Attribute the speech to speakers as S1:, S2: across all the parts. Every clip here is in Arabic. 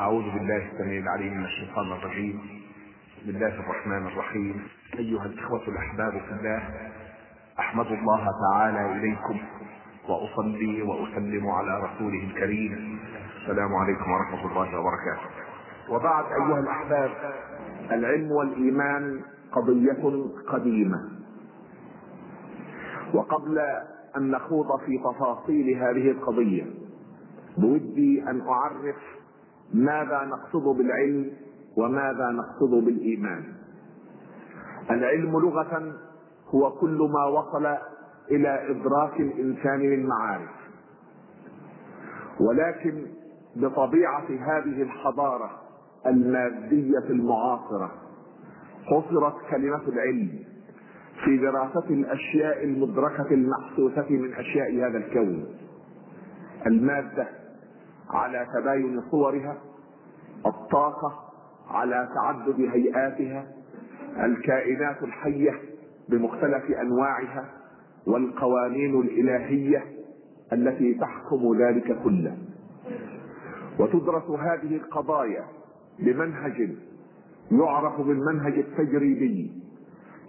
S1: أعوذ بالله السميع العليم من الشيطان الرجيم. بسم الله الرحمن الرحيم. أيها الإخوة الأحباب في الله أحمد الله تعالى إليكم وأصلي وأسلم على رسوله الكريم. السلام عليكم ورحمة الله وبركاته. وبعد أيها الأحباب العلم والإيمان قضية قديمة. وقبل أن نخوض في تفاصيل هذه القضية بودي أن أعرف ماذا نقصد بالعلم وماذا نقصد بالإيمان؟ العلم لغة هو كل ما وصل إلى إدراك الإنسان من معارف. ولكن بطبيعة هذه الحضارة المادية المعاصرة حصرت كلمة العلم في دراسة الأشياء المدركة المحسوسة من أشياء هذا الكون. المادة على تباين صورها الطاقة على تعدد هيئاتها الكائنات الحية بمختلف أنواعها والقوانين الإلهية التي تحكم ذلك كله. وتدرس هذه القضايا بمنهج يعرف بالمنهج التجريبي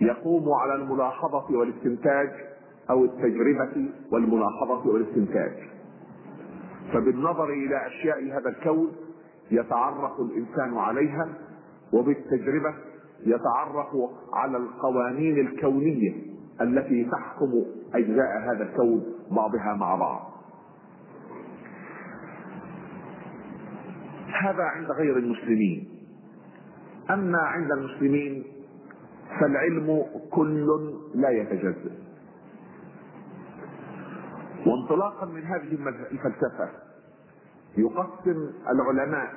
S1: يقوم على الملاحظة والاستنتاج أو التجربة والملاحظة والاستنتاج. فبالنظر إلى أشياء هذا الكون يتعرف الإنسان عليها وبالتجربة يتعرف على القوانين الكونية التي تحكم أجزاء هذا الكون بعضها مع بعض. هذا عند غير المسلمين. أما عند المسلمين فالعلم كل لا يتجزأ. وانطلاقا من هذه الفلسفة يقسم العلماء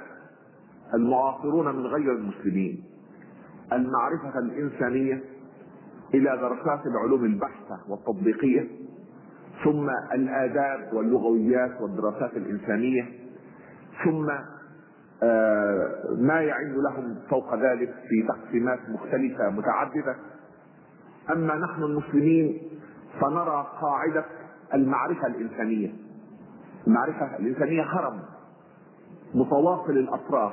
S1: المعاصرون من غير المسلمين المعرفة الإنسانية إلى دراسات العلوم البحثة والتطبيقية ثم الآداب واللغويات والدراسات الإنسانية ثم آه، ما يعين لهم فوق ذلك في تقسيمات مختلفة متعددة. أما نحن المسلمين فنرى قاعدة المعرفة الإنسانية. المعرفة الإنسانية هرم متواصل الأطراف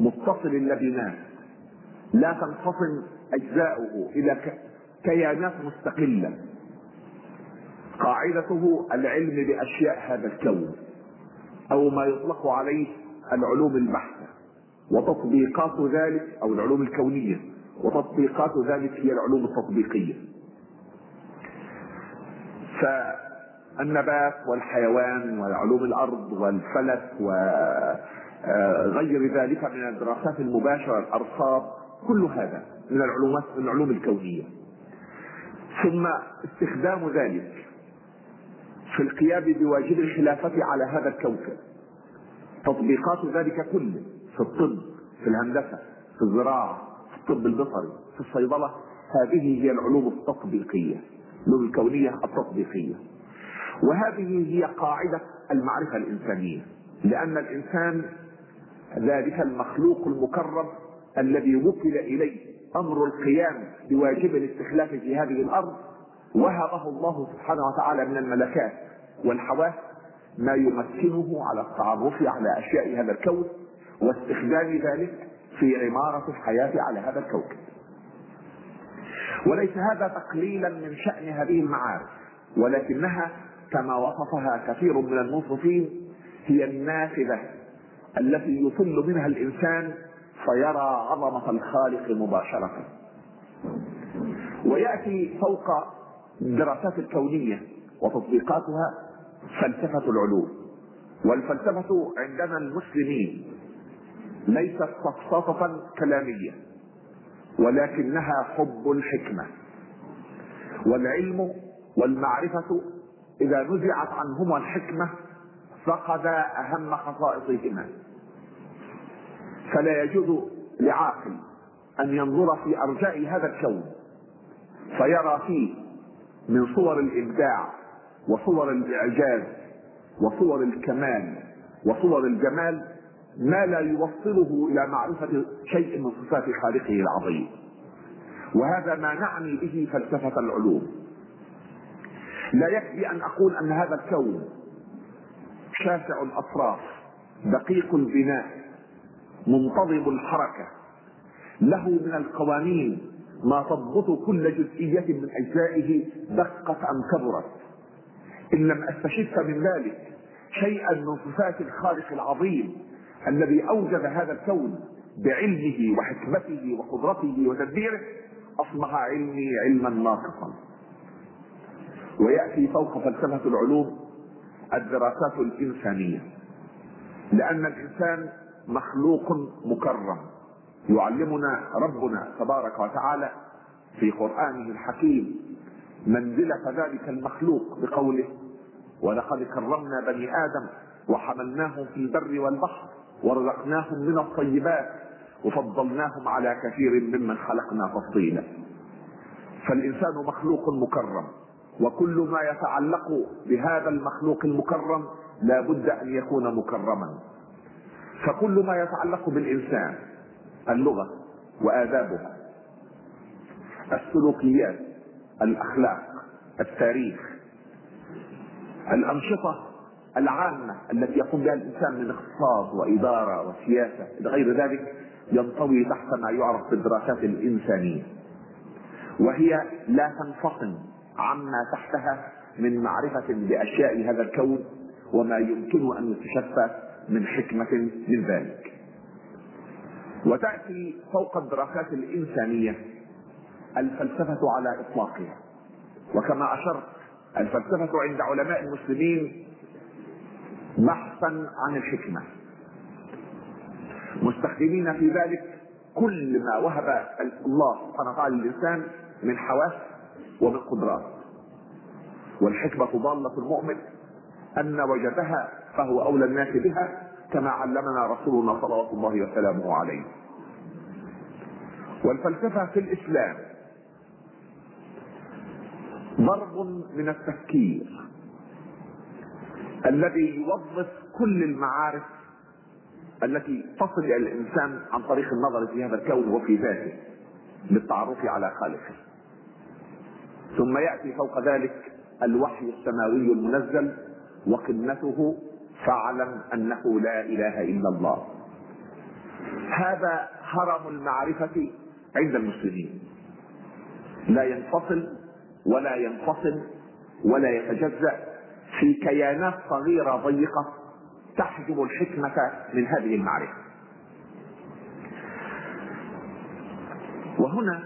S1: متصل اللبنات لا تنفصل أجزاؤه إلى كيانات مستقلة. قاعدته العلم بأشياء هذا الكون أو ما يطلق عليه العلوم البحثة وتطبيقات ذلك أو العلوم الكونية وتطبيقات ذلك هي العلوم التطبيقية. ف النبات والحيوان وعلوم الأرض والفلك وغير ذلك من الدراسات المباشرة الارصاد كل هذا من العلومات من العلوم الكونية. ثم استخدام ذلك في القيام بواجب الخلافة على هذا الكوكب. تطبيقات ذلك كله في الطب في الهندسة في الزراعة في الطب البصري في الصيدلة هذه هي العلوم التطبيقية. العلوم الكونية التطبيقية. وهذه هي قاعدة المعرفة الإنسانية لأن الإنسان ذلك المخلوق المكرم الذي وكل إليه أمر القيام بواجب الاستخلاف في هذه الأرض وهبه الله سبحانه وتعالى من الملكات والحواس ما يمكنه على التعرف على أشياء هذا الكون واستخدام ذلك في عمارة الحياة على هذا الكوكب. وليس هذا تقليلا من شأن هذه المعارف ولكنها كما وصفها كثير من الموصفين هي النافذة التي يطل منها الإنسان فيرى عظمة الخالق مباشرة. ويأتي فوق الدراسات الكونية وتطبيقاتها فلسفة العلوم. والفلسفة عندنا المسلمين ليست سفسطة كلامية. ولكنها حب الحكمة. والعلم والمعرفة إذا نزعت عنهما الحكمة فقد أهم خصائصهما. فلا يجوز لعاقل أن ينظر في أرجاء هذا الكون فيرى فيه من صور الإبداع وصور الإعجاز وصور الكمال وصور الجمال ما لا يوصله إلى معرفة شيء من صفات خالقه العظيم. وهذا ما نعني به فلسفة العلوم. لا يكفي أن أقول أن هذا الكون شاسع الأطراف دقيق البناء منتظم الحركة. له من القوانين ما تضبط كل جزئية من أجزائه دقت أم كبرت. إن لم أستشف من ذلك شيئا من صفات الخالق العظيم. الذي أوجد هذا الكون بعلمه وحكمته وقدرته وتدبيره أصبح علمي علما ناقصا ويأتي فوق فلسفة العلوم الدراسات الإنسانية لأن الإنسان مخلوق مكرم. يعلمنا ربنا تبارك وتعالى في قرآنه الحكيم منزلة ذلك المخلوق بقوله ولقد كرمنا بني آدم وحملناهم في البر والبحر ورزقناهم من الطيبات وفضلناهم على كثير ممن خلقنا تفضيلا. فالإنسان مخلوق مكرم وكل ما يتعلق بهذا المخلوق المكرم لا بد أن يكون مكرما. فكل ما يتعلق بالإنسان اللغة وادابها السلوكيات الأخلاق التاريخ الأنشطة العامة التي يقوم بها الإنسان من اقتصاد وإدارة وسياسة إلى غير ذلك ينطوي تحت ما يعرف بالدراسات الإنسانية. وهي لا تنفصل عما تحتها من معرفة بأشياء هذا الكون وما يمكن أن يستشف من حكمة من ذلك. وتأتي فوق الدراسات الإنسانية الفلسفة على إطلاقها. وكما أشرت الفلسفة عند علماء المسلمين بحثا عن الحكمة. مستخدمين في ذلك كل ما وهب الله سبحانه وتعالى للإنسان من حواس ومن قدرات. والحكمة ضالة المؤمن. أن وجدها فهو أولى الناس بها كما علمنا رسولنا صلوات الله وسلامه عليه. والفلسفة في الإسلام ضرب من التفكير. الذي يوظف كل المعارف التي تصل إلى الإنسان عن طريق النظر في هذا الكون وفي ذاته للتعرف على خالقه. ثم يأتي فوق ذلك الوحي السماوي المنزل وقمته فاعلم أنه لا إله إلا الله. هذا هرم المعرفة عند المسلمين. لا ينفصل ولا ينفصل ولا يتجزأ. في كيانات صغيرة ضيقة تحجب الحكمة من هذه المعرفة. وهنا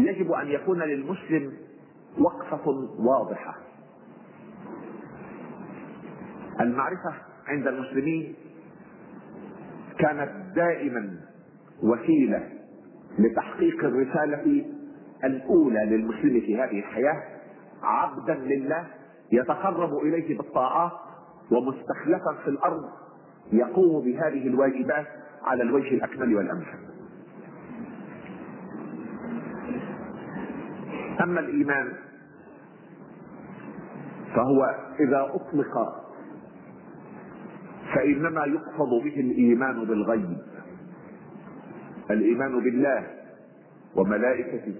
S1: يجب أن يكون للمسلم وقفة واضحة. المعرفة عند المسلمين كانت دائما وسيلة لتحقيق الرسالة الأولى للمسلم في هذه الحياة عبدا لله يتقرب إليه بالطاعات ومستخلفا في الأرض يقوم بهذه الواجبات على الوجه الأكمل والأمثل. أما الإيمان فهو إذا أطلق فإنما يقصد به الإيمان بالغيب الإيمان بالله وملائكته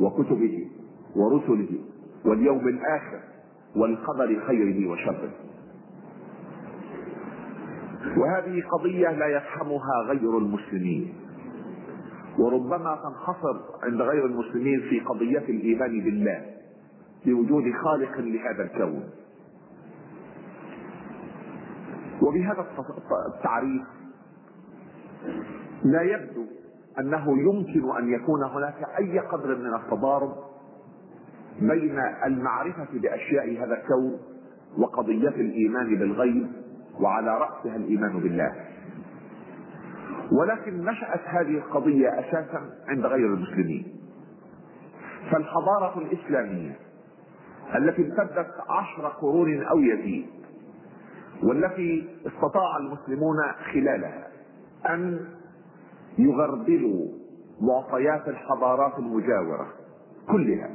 S1: وكتبه ورسله. واليوم الآخر والقدر خيره وشره. وهذه قضية لا يفهمها غير المسلمين. وربما تنحصر عند غير المسلمين في قضية الإيمان بالله بوجود خالق لهذا الكون. وبهذا التعريف لا يبدو أنه يمكن أن يكون هناك أي قدر من التضارب بين المعرفة بأشياء هذا الكون وقضية الإيمان بالغيب وعلى رأسها الإيمان بالله. ولكن نشأت هذه القضية أساسا عند غير المسلمين. فالحضارة الإسلامية التي امتدت عشر قرون أو يزيد والتي استطاع المسلمون خلالها أن يغربلوا معطيات الحضارات المجاورة كلها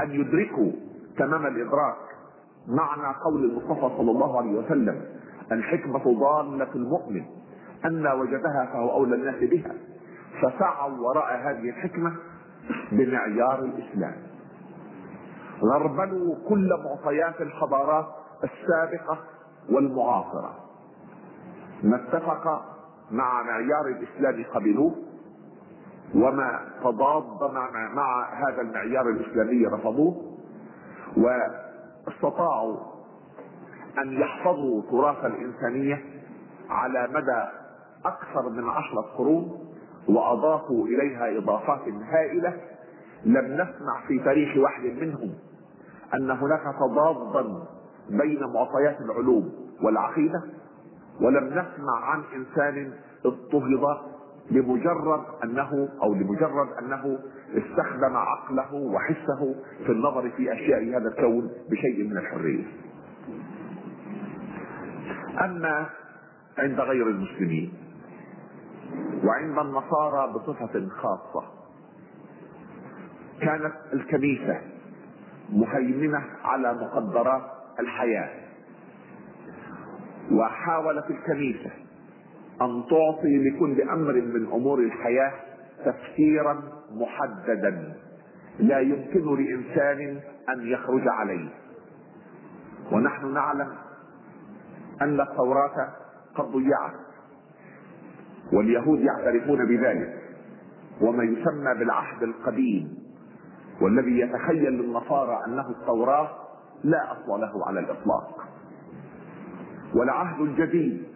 S1: أن يدركوا تمام الإدراك معنى قول المصطفى صلى الله عليه وسلم الحكمة ضالة المؤمن أن وجدها فهو أولى الناس بها. فسعوا وراء هذه الحكمة بمعيار الإسلام. غربلوا كل معطيات الحضارات السابقة والمعاصرة. ما اتفق مع معيار الإسلام قبلوه وما تضاد مع, مع هذا المعيار الإسلامي رفضوه واستطاعوا أن يحفظوا تراث الإنسانية على مدى أكثر من عشرة قرون وأضافوا إليها إضافات هائلة لم نسمع في تاريخ واحد منهم أن هناك تضادا بين معطيات العلوم والعقيدة ولم نسمع عن إنسان اضطهد لمجرد أنه أو لمجرد أنه استخدم عقله وحسه في النظر في أشياء هذا الكون بشيء من الحرية. أما عند غير المسلمين وعند النصارى بصفة خاصة كانت الكنيسة مهيمنة على مقدرات الحياة وحاولت الكنيسة أن تعطي لكل أمر من أمور الحياة تفسيرا محددا. لا يمكن لإنسان أن يخرج عليه. ونحن نعلم أن التوراة قد ضيعت واليهود يعترفون بذلك. وما يسمى بالعهد القديم والذي يتخيل للنصارى أنه التوراة لا أصل له على الإطلاق. والعهد الجديد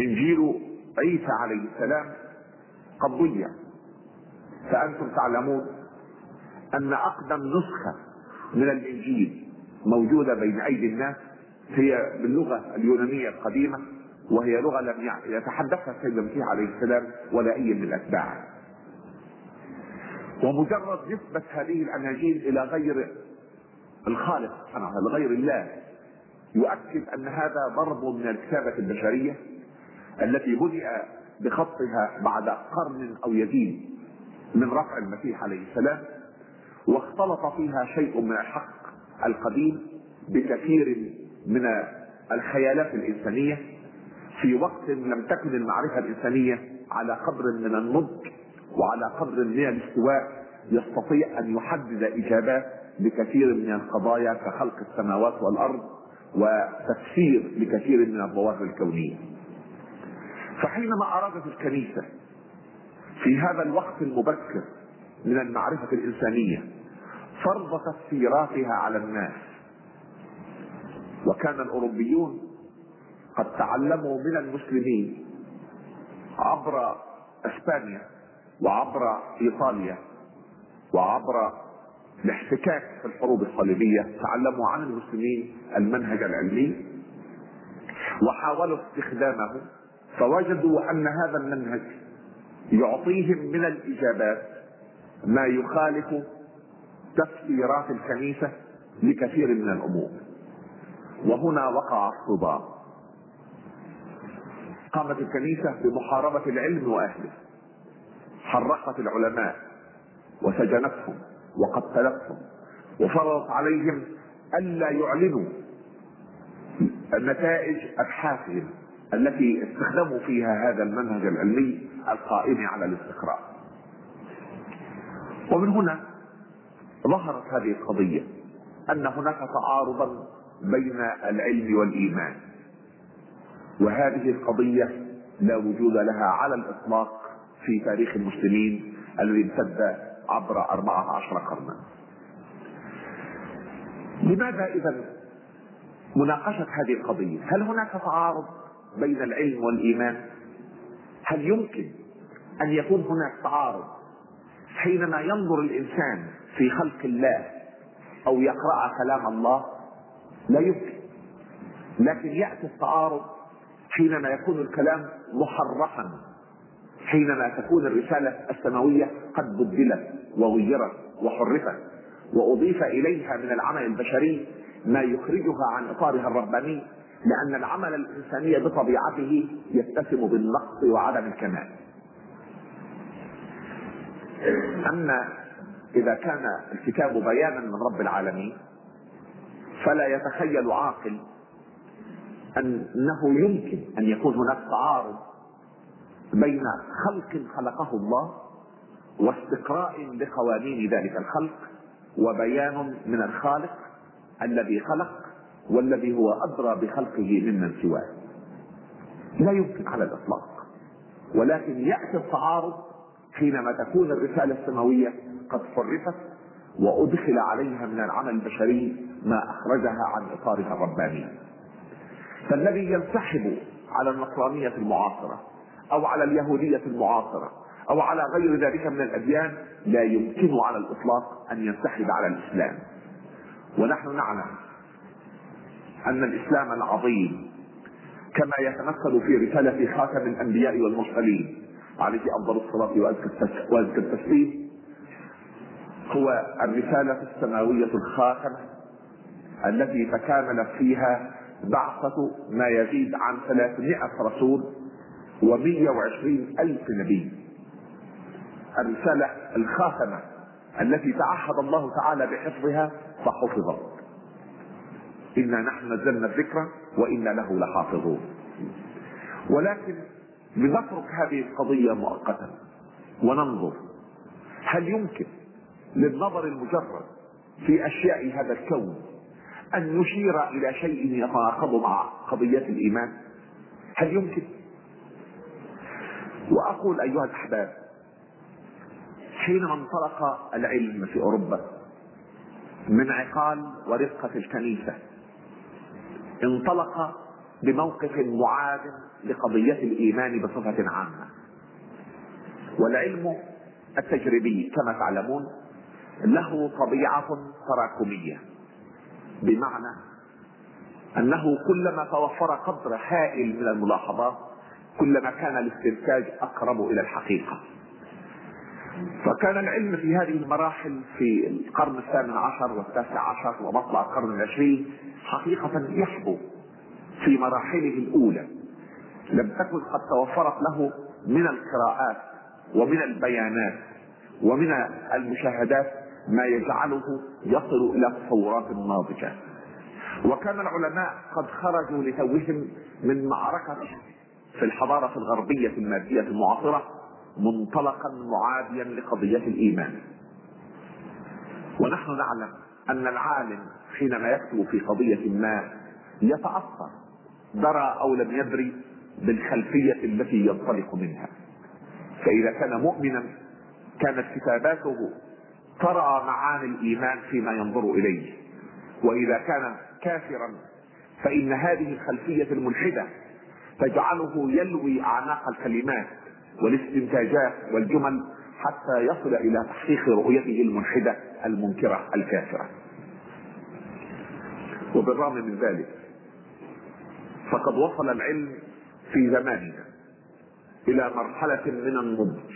S1: إنجيل عيسى عليه السلام قد ضيع فأنتم تعلمون أن أقدم نسخة من الإنجيل موجودة بين أيدي الناس هي باللغة اليونانية القديمة وهي لغة لم يتحدثها سيدنا المسيح عليه السلام ولا اي من أتباعه. ومجرد نسبة هذه الأناجيل إلى غير الخالق سبحانه لغير الله يؤكد أن هذا ضرب من الكتابة البشرية التي بدأ بخطها بعد قرن أو يزيد من رفع المسيح عليه السلام واختلط فيها شيء من الحق القديم بكثير من الخيالات الإنسانية في وقت لم تكن المعرفة الإنسانية على قدر من النضج وعلى قدر من الاستواء يستطيع أن يحدد إجابات لكثير من القضايا كخلق السماوات والأرض وتفسير لكثير من الظواهر الكونية. فحينما أرادت الكنيسة في هذا الوقت المبكر من المعرفة الإنسانية فرض تفسيراتها على الناس. وكان الأوروبيون قد تعلموا من المسلمين عبر إسبانيا وعبر إيطاليا وعبر الاحتكاك في الحروب الصليبية تعلموا عن المسلمين المنهج العلمي وحاولوا استخدامه فوجدوا أن هذا المنهج يعطيهم من الإجابات ما يخالف تفسيرات الكنيسه لكثير من الأمور. وهنا وقع الصدام قامت الكنيسه بمحاربة العلم وأهله. حرقت العلماء. وسجنتهم. وقتلتهم. وفرضت عليهم ألا يعلنوا نتائج أبحاثهم. التي استخدموا فيها هذا المنهج العلمي القائم على الاستقراء ومن هنا ظهرت هذه القضية أن هناك تعارضا بين العلم والإيمان. وهذه القضية لا وجود لها على الإطلاق في تاريخ المسلمين الذي امتد عبر أربعة عشر قرنا. لماذا إذا مناقشة هذه القضية؟ هل هناك تعارض؟ بين العلم والإيمان. هل يمكن أن يكون هناك تعارض حينما ينظر الإنسان في خلق الله أو يقرأ كلام الله؟ لا يمكن. لكن يأتي التعارض حينما يكون الكلام محرفا حينما تكون الرسالة السماوية قد بدلت وغيرت وحرفت وأضيف إليها من العمل البشري ما يخرجها عن إطارها الرباني. لأن العمل الإنساني بطبيعته يتسم بالنقص وعدم الكمال. أما إذا كان الكتاب بيانا من رب العالمين فلا يتخيل عاقل أنه يمكن أن يكون هناك تعارض بين خلق خلقه الله واستقراء لقوانين ذلك الخلق وبيان من الخالق الذي خلق والذي هو أدرى بخلقه ممن سواه. لا يمكن على الإطلاق. ولكن يأتي التعارض حينما تكون الرسالة السماوية قد حرفت وأدخل عليها من العمل البشري ما أخرجها عن إطارها الرباني. فالذي ينسحب على النصرانية المعاصرة أو على اليهودية المعاصرة أو على غير ذلك من الأديان لا يمكن على الإطلاق أن ينسحب على الإسلام. ونحن نعلم أن الإسلام العظيم كما يتمثل في رسالة خاتم الأنبياء والمرسلين عليه أفضل الصلاة وأزكى التسليم هو الرسالة السماوية الخاتمة التي تكاملت فيها بعثة ما يزيد عن 300 رسول و120 ألف نبي. الرسالة الخاتمة التي تعهد الله تعالى بحفظها فحفظت. إنا نحن نزلنا الذكر وإنا له لحافظون. ولكن لنترك هذه القضية مؤقتا وننظر هل يمكن للنظر المجرد في أشياء هذا الكون أن نشير إلى شيء يتناقض مع قضية الإيمان؟ هل يمكن؟ وأقول أيها الأحباب حينما انطلق العلم في أوروبا من عقال ورفقه الكنيسة انطلق بموقف معاد لقضية الإيمان بصفة عامة. والعلم التجريبي كما تعلمون له طبيعة تراكمية بمعنى أنه كلما توفر قدر هائل من الملاحظات كلما كان الاستنتاج أقرب إلى الحقيقة. فكان العلم في هذه المراحل في القرن الثامن عشر والتاسع عشر ومطلع القرن العشرين حقيقة يحبو في مراحله الأولى. لم تكن قد توفرت له من القراءات ومن البيانات ومن المشاهدات ما يجعله يصل إلى تصورات ناضجة. وكان العلماء قد خرجوا لتوهم من معركة في الحضارة الغربية المادية المعاصرة منطلقا معاديا لقضية الإيمان. ونحن نعلم أن العالم حينما يكتب في قضية ما يتأثر درى أو لم يدري بالخلفية التي ينطلق منها. فإذا كان مؤمنا كانت كتاباته ترى معاني الإيمان فيما ينظر إليه. وإذا كان كافرا فإن هذه الخلفية الملحدة تجعله يلوي أعناق الكلمات والاستنتاجات والجمل حتى يصل إلى تحقيق رؤيته الملحدة المنكرة الكافرة. وبالرغم من ذلك فقد وصل العلم في زماننا إلى مرحلة من النضج.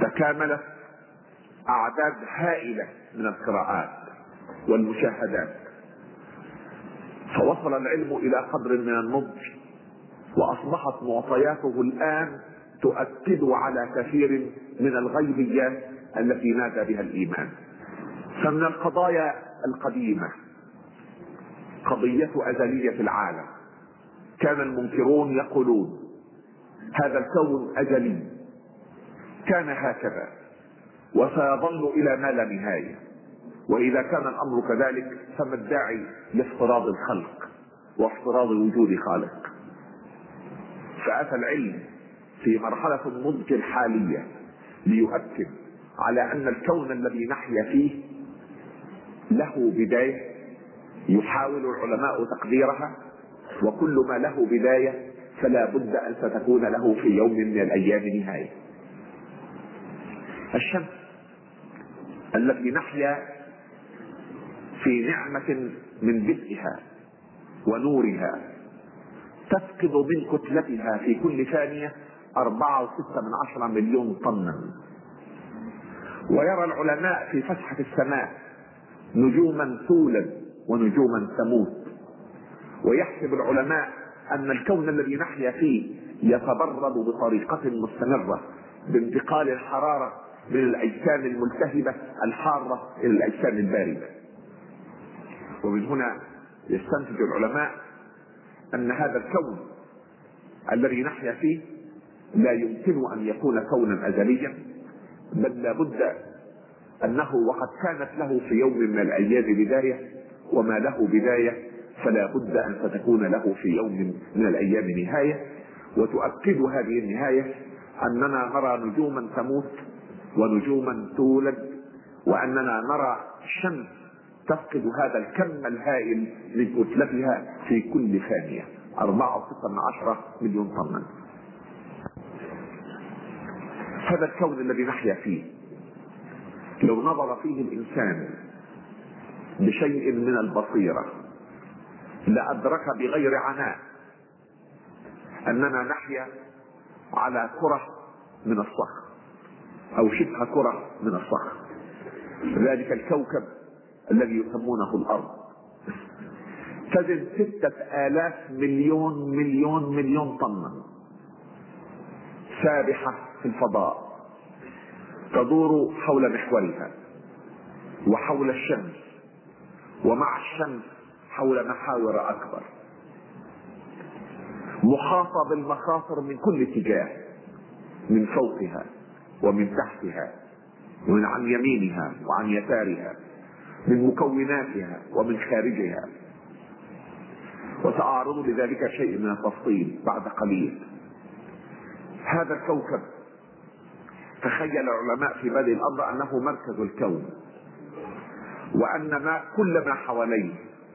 S1: تكاملت أعداد هائلة من القراءات والمشاهدات. فوصل العلم إلى قدر من النضج وأصبحت معطياته الآن تؤكد على كثير من الغيبيات التي نادى بها الإيمان. فمن القضايا القديمة قضية أزلية العالم. كان المنكرون يقولون هذا الكون أزلي. كان هكذا. وسيظل إلى ما لا نهاية. وإذا كان الأمر كذلك فما الداعي لافتراض الخلق وافتراض وجود خالق؟ فأتى العلم في مرحلة النضج الحالية ليؤكد على أن الكون الذي نحيا فيه له بداية يحاول العلماء تقديرها وكل ما له بداية فلا بد أن ستكون له في يوم من الأيام نهاية. الشمس التي نحيا في نعمة من بدئها ونورها تفقد من كتلتها في كل ثانية أربعة وستة من عشرة مليون طنا. ويرى العلماء في فتحة السماء نجوما تولد ونجوما تموت. ويحسب العلماء أن الكون الذي نحيا فيه يتبرد بطريقة مستمرة بانتقال الحرارة من الأجسام الملتهبة الحارة إلى الأجسام الباردة. ومن هنا يستنتج العلماء أن هذا الكون الذي نحيا فيه لا يمكن أن يكون كونا أزليا بل لابد أنه وقد كانت له في يوم من الأيام بداية وما له بداية فلا بد أن ستكون له في يوم من الأيام نهاية. وتؤكد هذه النهاية أننا نرى نجوما تموت ونجوما تولد وأننا نرى الشمس تفقد هذا الكم الهائل من كتلتها في كل ثانية. أربعة من عشرة مليون طنا. هذا الكون الذي نحيا فيه لو نظر فيه الإنسان بشيء من البصيرة. لأدرك بغير عناء أننا نحيا على كرة من الصخر أو شبه كرة من الصخر ذلك الكوكب الذي يسمونه الأرض. تزن ستة آلاف مليون مليون مليون طنا سابحة في الفضاء تدور حول محورها وحول الشمس. ومع الشمس حول محاور أكبر. محاطة بالمخاطر من كل اتجاه من فوقها ومن تحتها ومن عن يمينها وعن يسارها من مكوناتها ومن خارجها. وسأعرض لذلك شيء من التفصيل بعد قليل. هذا الكوكب تخيل العلماء في بدء الامر أنه مركز الكون. وان ما كل ما حواليه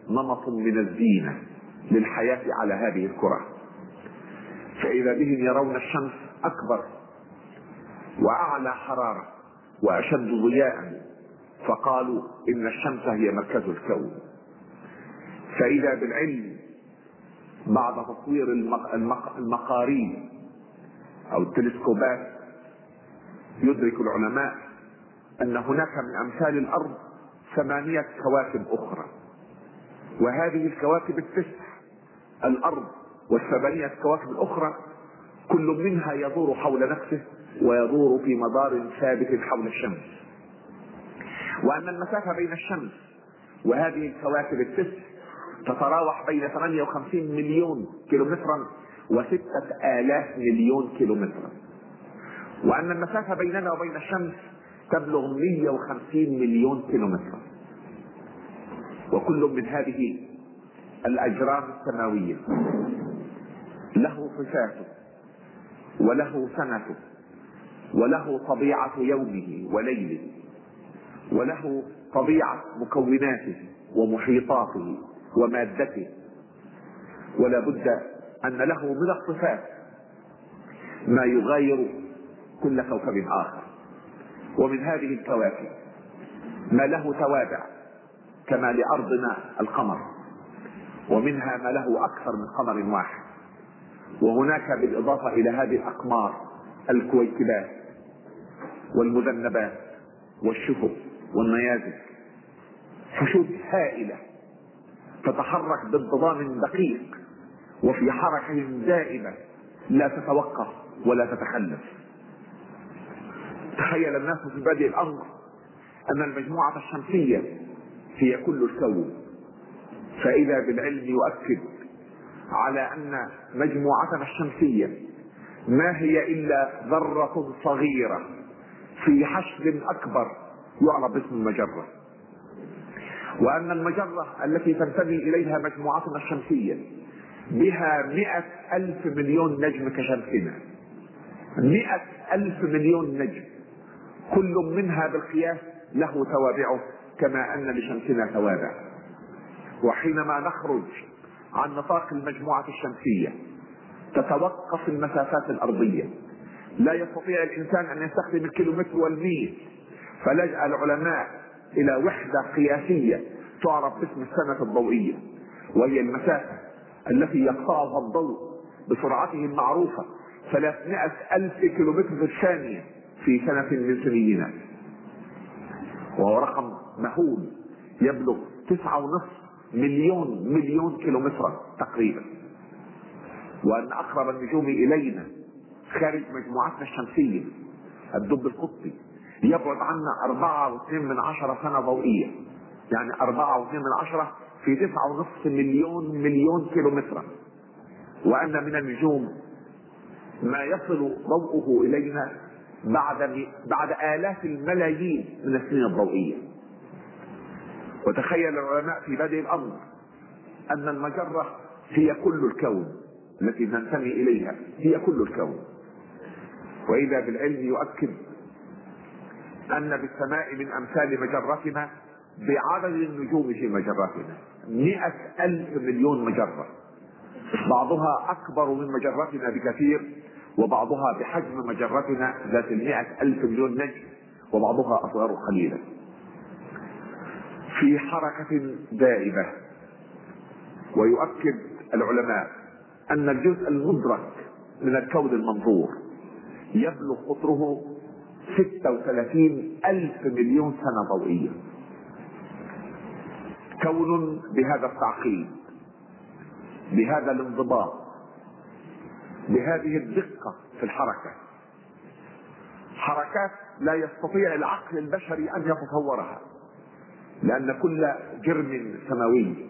S1: نمط من الزينة للحياة على هذه الكرة. فإذا بهم يرون الشمس أكبر وأعلى حرارة وأشد ضياء فقالوا إن الشمس هي مركز الكون. فإذا بالعلم بعد تطوير المقارين أو التلسكوبات يدرك العلماء أن هناك من أمثال الأرض ثمانية كواكب أخرى. وهذه الكواكب التسع الأرض والثمانية كواكب الاخرى كل منها يدور حول نفسه ويدور في مدار ثابت حول الشمس. وأن المسافة بين الشمس وهذه الكواكب التسع تتراوح بين 58 مليون كيلومترا وستة آلاف مليون كيلومترا. وأن المسافة بيننا وبين الشمس تبلغ 150 مليون كيلومترا وكل من هذه الأجرام السماوية. له صفاته وله سنته وله طبيعة يومه وليله وله طبيعة مكوناته ومحيطاته ومادته. ولا بد أن له من الصفات. ما يغاير كل كوكب آخر. ومن هذه الكواكب ما له توابع كما لأرضنا القمر ومنها ما له أكثر من قمر واحد. وهناك بالإضافة إلى هذه الأقمار الكويكبات والمذنبات والشهب والنيازك. حشود هائلة تتحرك بانتظام دقيق وفي حركة دائمة لا تتوقف ولا تتخلف. تخيل الناس في بدء الأمر أن المجموعة الشمسية هي كل الكون. فإذا بالعلم يؤكد على أن مجموعتنا الشمسية ما هي إلا ذرة صغيرة في حشد أكبر يعرف باسم المجرة. وأن المجرة التي تنتمي إليها مجموعتنا الشمسية بها مئة ألف مليون نجم كشمسنا. مئة ألف مليون نجم. كل منها بالقياس له توابعه كما أن لشمسنا توابع. وحينما نخرج عن نطاق المجموعة الشمسية تتوقف المسافات الأرضية. لا يستطيع الإنسان أن يستخدم الكيلومتر والميل. فلجأ العلماء إلى وحدة قياسية تعرف باسم السنة الضوئية وهي المسافة التي يقطعها الضوء بسرعته المعروفة 300 ألف كيلومتر في الثانية. في سنة من سنينا. وهو رقم مهول يبلغ تسعة ونصف مليون مليون كيلومترا تقريبا. وأن أقرب النجوم إلينا خارج مجموعتنا الشمسية الدب القطبي يبعد عنا أربعة واثنين من عشرة سنة ضوئية. يعني أربعة واثنين من عشرة في تسعة ونصف مليون مليون كيلومترا. وأن من النجوم ما يصل ضوءه إلينا بعد بعد آلاف الملايين من السنين الضوئية. وتخيل العلماء في بدء الأمر أن المجرة هي كل الكون التي ننتمي إليها. هي كل الكون. وإذا بالعلم يؤكد أن بالسماء من أمثال مجرتنا بعدد النجوم في مجرتنا مئة ألف مليون مجرة. بعضها أكبر من مجرتنا بكثير. وبعضها بحجم مجرتنا ذات المئة ألف مليون نجم وبعضها أصغر قليلا. في حركة دائبة ويؤكد العلماء أن الجزء المدرك من الكون المنظور يبلغ قطره 36 ألف مليون سنة ضوئية. كون بهذا التعقيد بهذا الانضباط بهذه الدقة في الحركة. حركات لا يستطيع العقل البشري أن يتصورها لأن كل جرم سماوي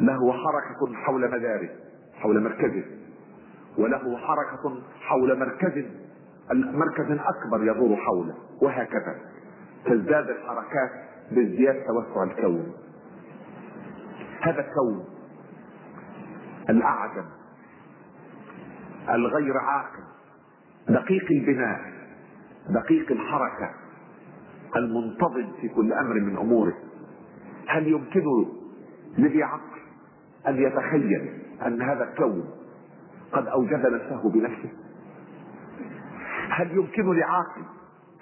S1: له حركة حول مداره حول مركزه وله حركة حول مركز مركز أكبر يدور حوله وهكذا. تزداد الحركات بازدياد توسع الكون. هذا الكون الأعجم. الغير عاقل دقيق البناء دقيق الحركة المنتظم في كل أمر من أموره. هل يمكن لذي عقل أن يتخيل أن هذا الكون قد أوجد نفسه بنفسه؟ هل يمكن لعاقل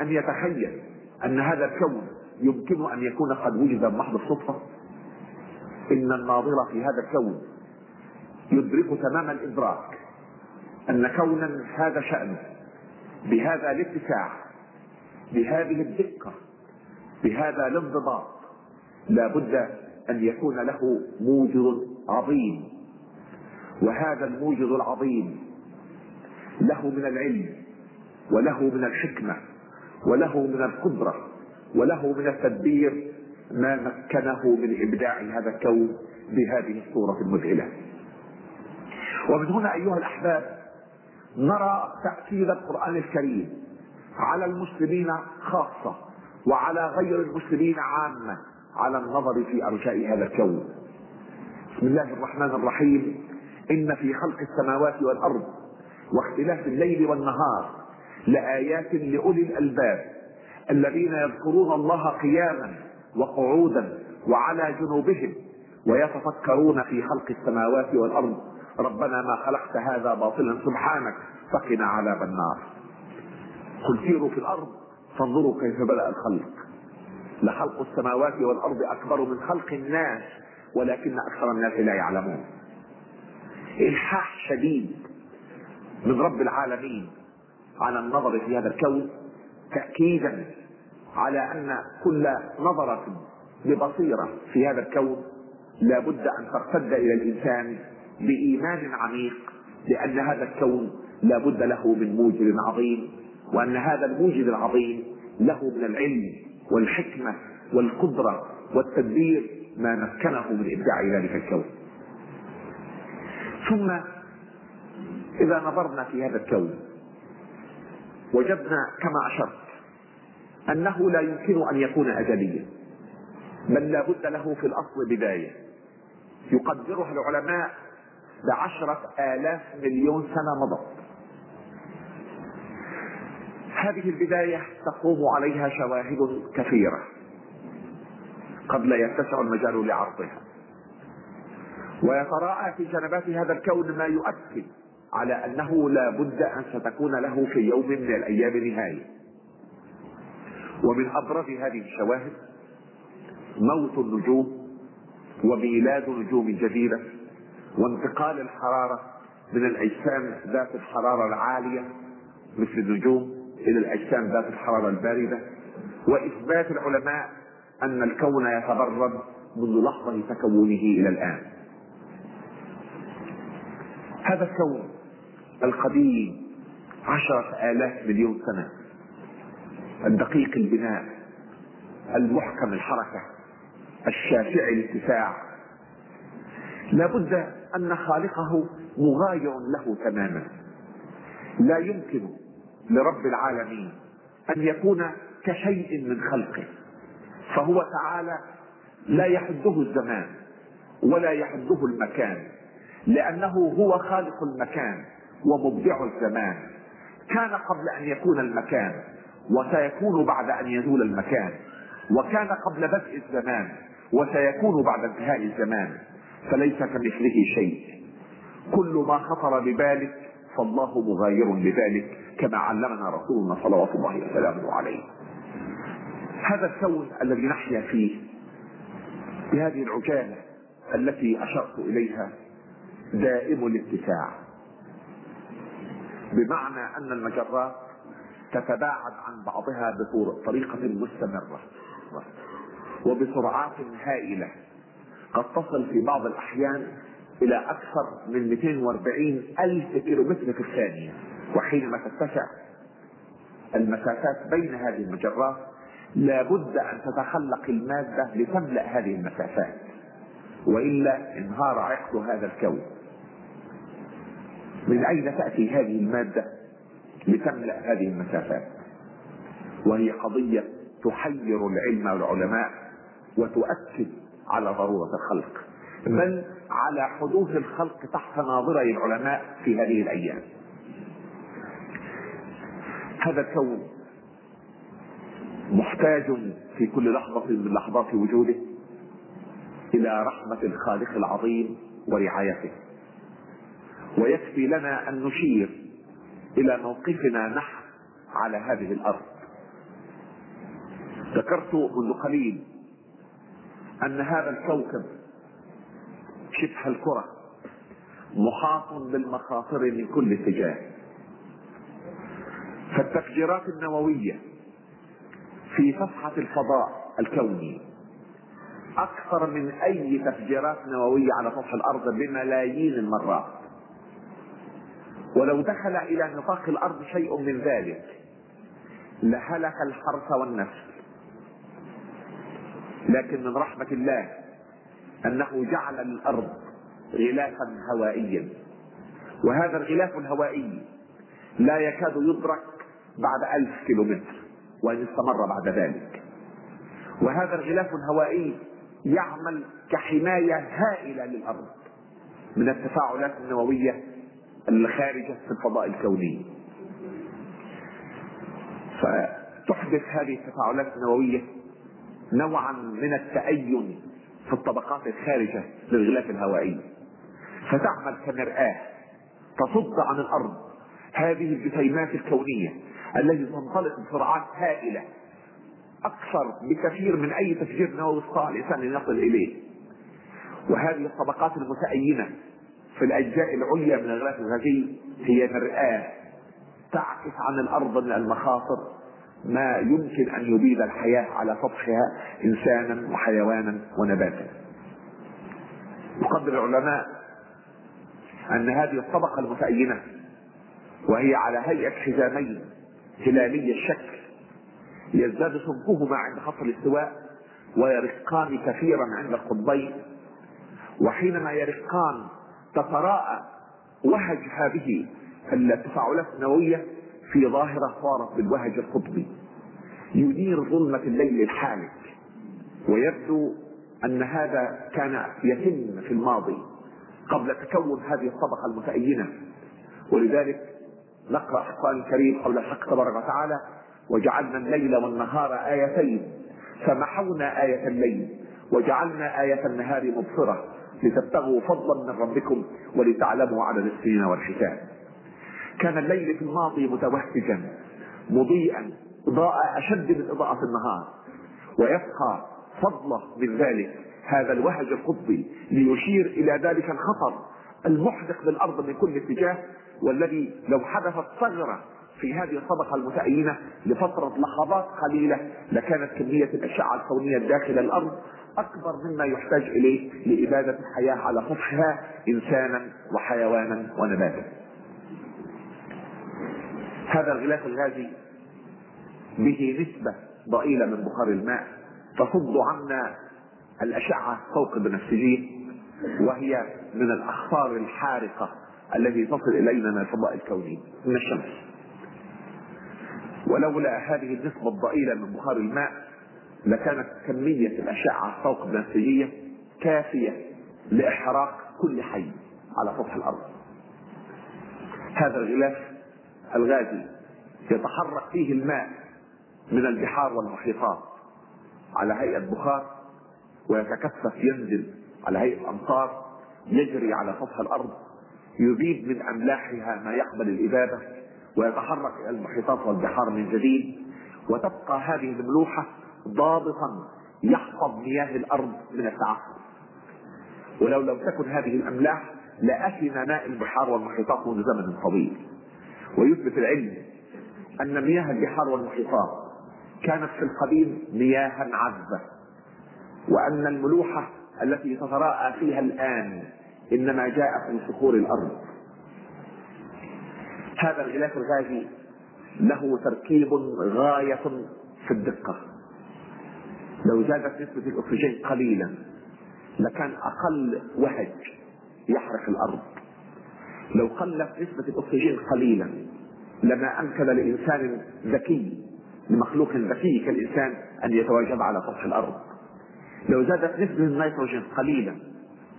S1: أن يتخيل أن هذا الكون يمكن أن يكون قد وجد بمحض الصدفة؟ إن الناظر في هذا الكون يدرك تمام الإدراك أن كونا هذا شأنه بهذا الاتساع بهذه الدقة بهذا الانضباط لا بد أن يكون له موجد عظيم. وهذا الموجد العظيم له من العلم وله من الحكمة وله من القدرة وله من التدبير ما مكنه من إبداع هذا الكون بهذه الصورة المذهلة. ومن هنا أيها الأحباب نرى تأكيد القرآن الكريم على المسلمين خاصة وعلى غير المسلمين عامة على النظر في أرجاء هذا الكون بسم الله الرحمن الرحيم. إن في خلق السماوات والأرض واختلاف الليل والنهار لآيات لأولي الألباب الذين يذكرون الله قياما وقعودا وعلى جنوبهم ويتفكرون في خلق السماوات والأرض. ربنا ما خلقت هذا باطلا سبحانك فقنا عذاب النار. قل سيروا في الأرض فانظروا كيف بدا الخلق. لخلق السماوات والأرض أكبر من خلق الناس ولكن أكثر الناس لا يعلمون. إلحاح شديد من رب العالمين على النظر في هذا الكون تاكيدا على أن كل نظرة ببصيره في هذا الكون لا بد أن ترتد إلى الإنسان بإيمان عميق بان هذا الكون لا بد له من موجد عظيم وأن هذا الموجد العظيم له من العلم والحكمة والقدرة والتدبير ما مكنه من إبداع ذلك الكون. ثم إذا نظرنا في هذا الكون وجدنا كما أشرت أنه لا يمكن أن يكون أزليا بل لا بد له في الأصل بداية يقدرها العلماء بعشرة آلاف مليون سنة مضت. هذه البداية تقوم عليها شواهد كثيرة. قد لا يتسع المجال لعرضها. ويتراءى في جنبات هذا الكون ما يؤكد على أنه لا بد أن ستكون له في يوم من الأيام نهاية. ومن أبرز هذه الشواهد موت النجوم وميلاد نجوم جديدة وانتقال الحرارة من الأجسام ذات الحرارة العالية مثل النجوم إلى الأجسام ذات الحرارة الباردة. وإثبات العلماء أن الكون يتبرد منذ لحظة تكونه إلى الآن. هذا الكون القديم عشرة آلاف مليون سنة. الدقيق البناء المحكم الحركة الشاسع الاتساع لابد أن خالقه مغاير له تماما. لا يمكن لرب العالمين أن يكون كشيء من خلقه. فهو تعالى لا يحده الزمان ولا يحده المكان لأنه هو خالق المكان ومبدع الزمان. كان قبل أن يكون المكان وسيكون بعد أن يزول المكان وكان قبل بدء الزمان وسيكون بعد انتهاء الزمان. فليس كمثله شيء. كل ما خطر ببالك فالله مغاير بذلك كما علمنا رسولنا صلوات الله وسلامه عليه. هذا الكون الذي نحيا فيه بهذه العجالة التي أشرت إليها دائم الاتساع بمعنى أن المجرات تتباعد عن بعضها بطريقة مستمرة وبسرعات هائلة. قد تصل في بعض الأحيان إلى أكثر من 240 ألف كيلومتر في الثانية. وحينما تتسع المسافات بين هذه المجرات لابد أن تتخلق المادة لتملأ هذه المسافات. وإلا انهار عقد هذا الكون. من أين تأتي هذه المادة لتملأ هذه المسافات؟ وهي قضية تحير العلم والعلماء وتؤكد على ضرورة الخلق. بل على حدوث الخلق تحت ناظري العلماء في هذه الأيام. هذا الكون محتاج في كل لحظة من لحظات وجوده إلى رحمة الخالق العظيم ورعايته. ويكفي لنا أن نشير إلى موقفنا نحن على هذه الأرض. ذكرت منذ قليل أن هذا الكوكب شبه الكرة محاط بالمخاطر من كل اتجاه. فالتفجيرات النووية في صفحة الفضاء الكوني أكثر من أي تفجيرات نووية على سطح الأرض بملايين المرات. ولو دخل إلى نطاق الأرض شيء من ذلك لهلك الحرث والنسل لكن من رحمة الله أنه جعل للأرض غلافا هوائيا. وهذا الغلاف الهوائي لا يكاد يدرك بعد ألف كيلومتر وإن استمر بعد ذلك. وهذا الغلاف الهوائي يعمل كحماية هائلة للأرض من التفاعلات النووية الخارجة في الفضاء الكوني. فتحدث هذه التفاعلات النووية نوعا من التأين في الطبقات الخارجة للغلاف الهوائي. فتعمل كمرآة تصد عن الأرض هذه الجسيمات الكونية التي تنطلق بسرعات هائلة أكثر بكثير من أي تفجير نووي استطاع الإنسان أن يصل إليه. وهذه الطبقات المتأينة في الأجزاء العليا من الغلاف الغازي هي مرآة تعكس عن الأرض من المخاطر. ما يمكن أن يبيد الحياة على سطحها إنسانا وحيوانا ونباتا. يقدر العلماء أن هذه الطبقة المتأينة وهي على هيئة حزامين هلالي الشكل يزداد سمكهما عند خط الاستواء ويرقان كثيرا عند القطبين وحينما يرقان تتراءى وهج هذه التفاعلات النووية في ظاهرة صارت بالوهج القطبي. ينير ظلمة الليل الحالك ويبدو أن هذا كان يتم في الماضي قبل تكون هذه الطبقة المتأينة. ولذلك نقرأ القرآن الكريم قول الحق تبارك وتعالى وجعلنا الليل والنهار آيتين. فمحونا آية الليل وجعلنا آية النهار مبصرة لتبتغوا فضلا من ربكم ولتعلموا عدد السنين والحساب. كان الليل في الماضي متوهجا مضيئا إضاءة أشد من إضاءة النهار. ويبقى فضله من ذلك هذا الوهج القطبي ليشير إلى ذلك الخطر المحدق للأرض من كل اتجاه والذي لو حدثت ثغرة في هذه الطبقة المتأينة لفترة لحظات قليلة لكانت كمية الأشعة الكونية داخل الأرض أكبر مما يحتاج إليه لإبادة الحياة على سطحها إنسانا وحيوانا ونباتا. هذا الغلاف الغازي به نسبة ضئيلة من بخار الماء تصد عنا الأشعة فوق البنفسجين وهي من الأخطار الحارقة التي تصل إلينا من الفضاء الكوني من الشمس. ولولا هذه النسبة الضئيلة من بخار الماء لكانت كمية الأشعة فوق البنفسجية كافية لإحراق كل حي على سطح الأرض. هذا الغلاف الغازي يتحرك فيه الماء من البحار والمحيطات على هيئة بخار ويتكثف ينزل على هيئة أمطار يجري على سطح الأرض يذيب من أملاحها ما يقبل الإبادة ويتحرك إلى المحيطات والبحار من جديد وتبقى هذه الملوحة ضابطا يحفظ مياه الأرض من التعفن ولو لم تكن هذه الأملاح لأثن ماء البحار والمحيطات منذ زمن طويل. ويثبت العلم أن مياه البحار والمحيطات كانت في القديم مياها عذبة وأن الملوحة التي تتراءى فيها الآن إنما جاءت من صخور الأرض. هذا الغلاف الغازي له تركيب غاية في الدقة. لو زادت نسبة الأكسجين قليلا لكان أقل وهج يحرق الأرض. لو قلت نسبة الأكسجين قليلا لما أمكن لإنسان ذكي لمخلوق ذكي كالإنسان أن يتواجد على سطح الأرض. لو زادت نسبة النيتروجين قليلا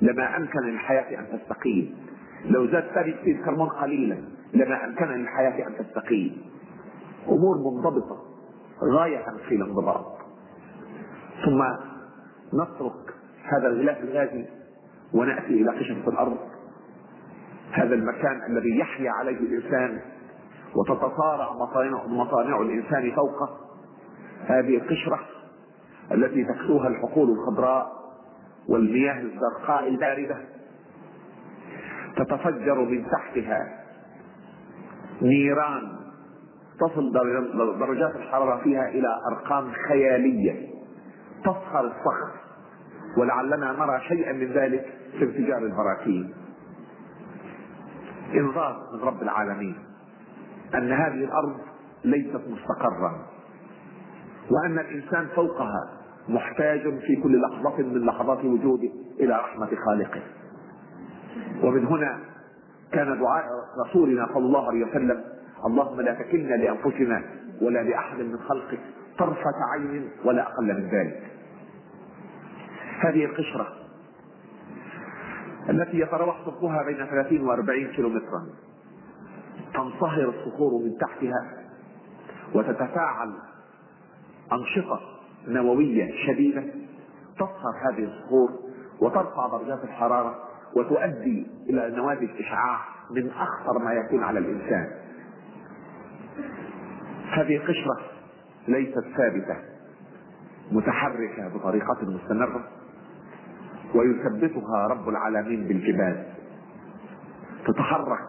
S1: لما أمكن للحياة أن تستقيم. لو زاد ثاني أكسيد الكربون قليلا لما أمكن للحياة أن تستقيم. أمور منضبطة غاية في الانضباط. ثم نترك هذا الغلاف الغازي ونأتي إلى قشرة الأرض. هذا المكان الذي يحيا عليه الإنسان وتتصارع مصانع, مصانع الإنسان فوقه. هذه القشرة التي تكسوها الحقول الخضراء والمياه الزرقاء الباردة تتفجر من تحتها نيران تصل درجات الحرارة فيها إلى أرقام خيالية. تصهر الصخر ولعلنا نرى شيئا من ذلك في انفجار البراكين. إنذار من رب العالمين أن هذه الأرض ليست مستقرا وأن الإنسان فوقها محتاج في كل لحظة من لحظات وجوده إلى رحمة خالقه. ومن هنا كان دعاء رسولنا صلى الله عليه وسلم اللهم لا تكلنا لأنفسنا ولا لأحد من خلقك طرفة عين ولا أقل من ذلك. هذه القشرة التي يتراوح طولها بين 30 و 40 كيلومترا. تنصهر الصخور من تحتها وتتفاعل أنشطة نووية شديدة تصهر هذه الصخور وترفع درجات الحرارة وتؤدي إلى نواتج إشعاع من أخطر ما يكون على الإنسان. هذه قشرة ليست ثابتة متحركة بطريقة مستمرة. ويثبتها رب العالمين بالجبال. تتحرك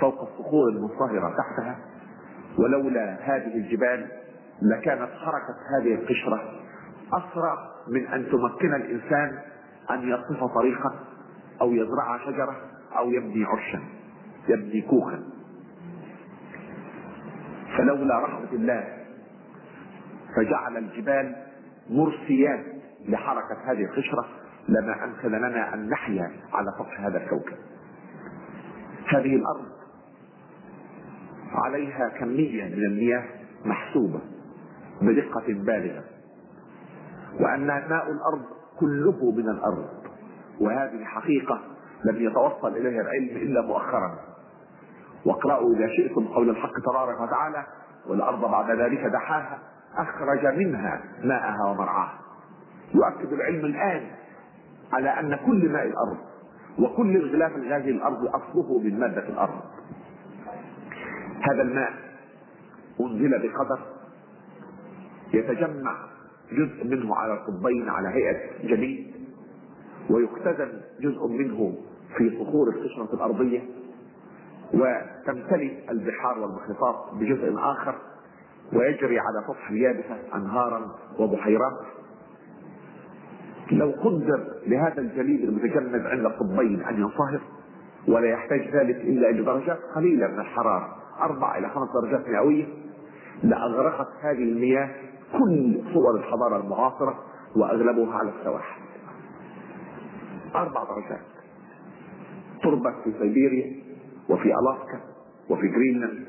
S1: فوق الصخور المنصهرة تحتها ولولا هذه الجبال لكانت حركة هذه القشرة أسرع من أن تمكن الإنسان أن يصف طريقا أو يزرع شجرة أو يبني عشا يبني كوخا. فلولا رحمة الله فجعل الجبال مرسيات لحركة هذه القشرة لما أمكن لنا أن نحيا على سطح هذا الكوكب. هذه الأرض عليها كمية من المياه محسوبة بدقة بالغة وأن ماء الأرض كله من الأرض وهذه حقيقة لم يتوصل إليها العلم إلا مؤخرا. واقرأوا إذا شئتم قول الحق تبارك وتعالى والأرض بعد ذلك دحاها أخرج منها ماءها ومرعاها. يؤكد العلم الآن على أن كل ماء الأرض وكل الغلاف الغازي الأرض أصله من مادة الأرض. هذا الماء أنزل بقدر يتجمع جزء منه على القطبين على هيئة جليد ويختزن جزء منه في صخور القشرة الأرضية وتمتلئ البحار والمحيطات بجزء آخر ويجري على سطح اليابسة أنهارا وبحيرات. لو قدر لهذا الجليد المتجمد عند القطبين ان ينصهر ولا يحتاج ذلك إلا إلى درجات قليلة من الحرارة أربع إلى خمس درجات مئوية لأغرقت هذه المياه كل صور الحضارة المعاصرة واغلبها على السواحل. أربع درجات. تربة في سيبيريا وفي ألاسكا وفي جرينلاند.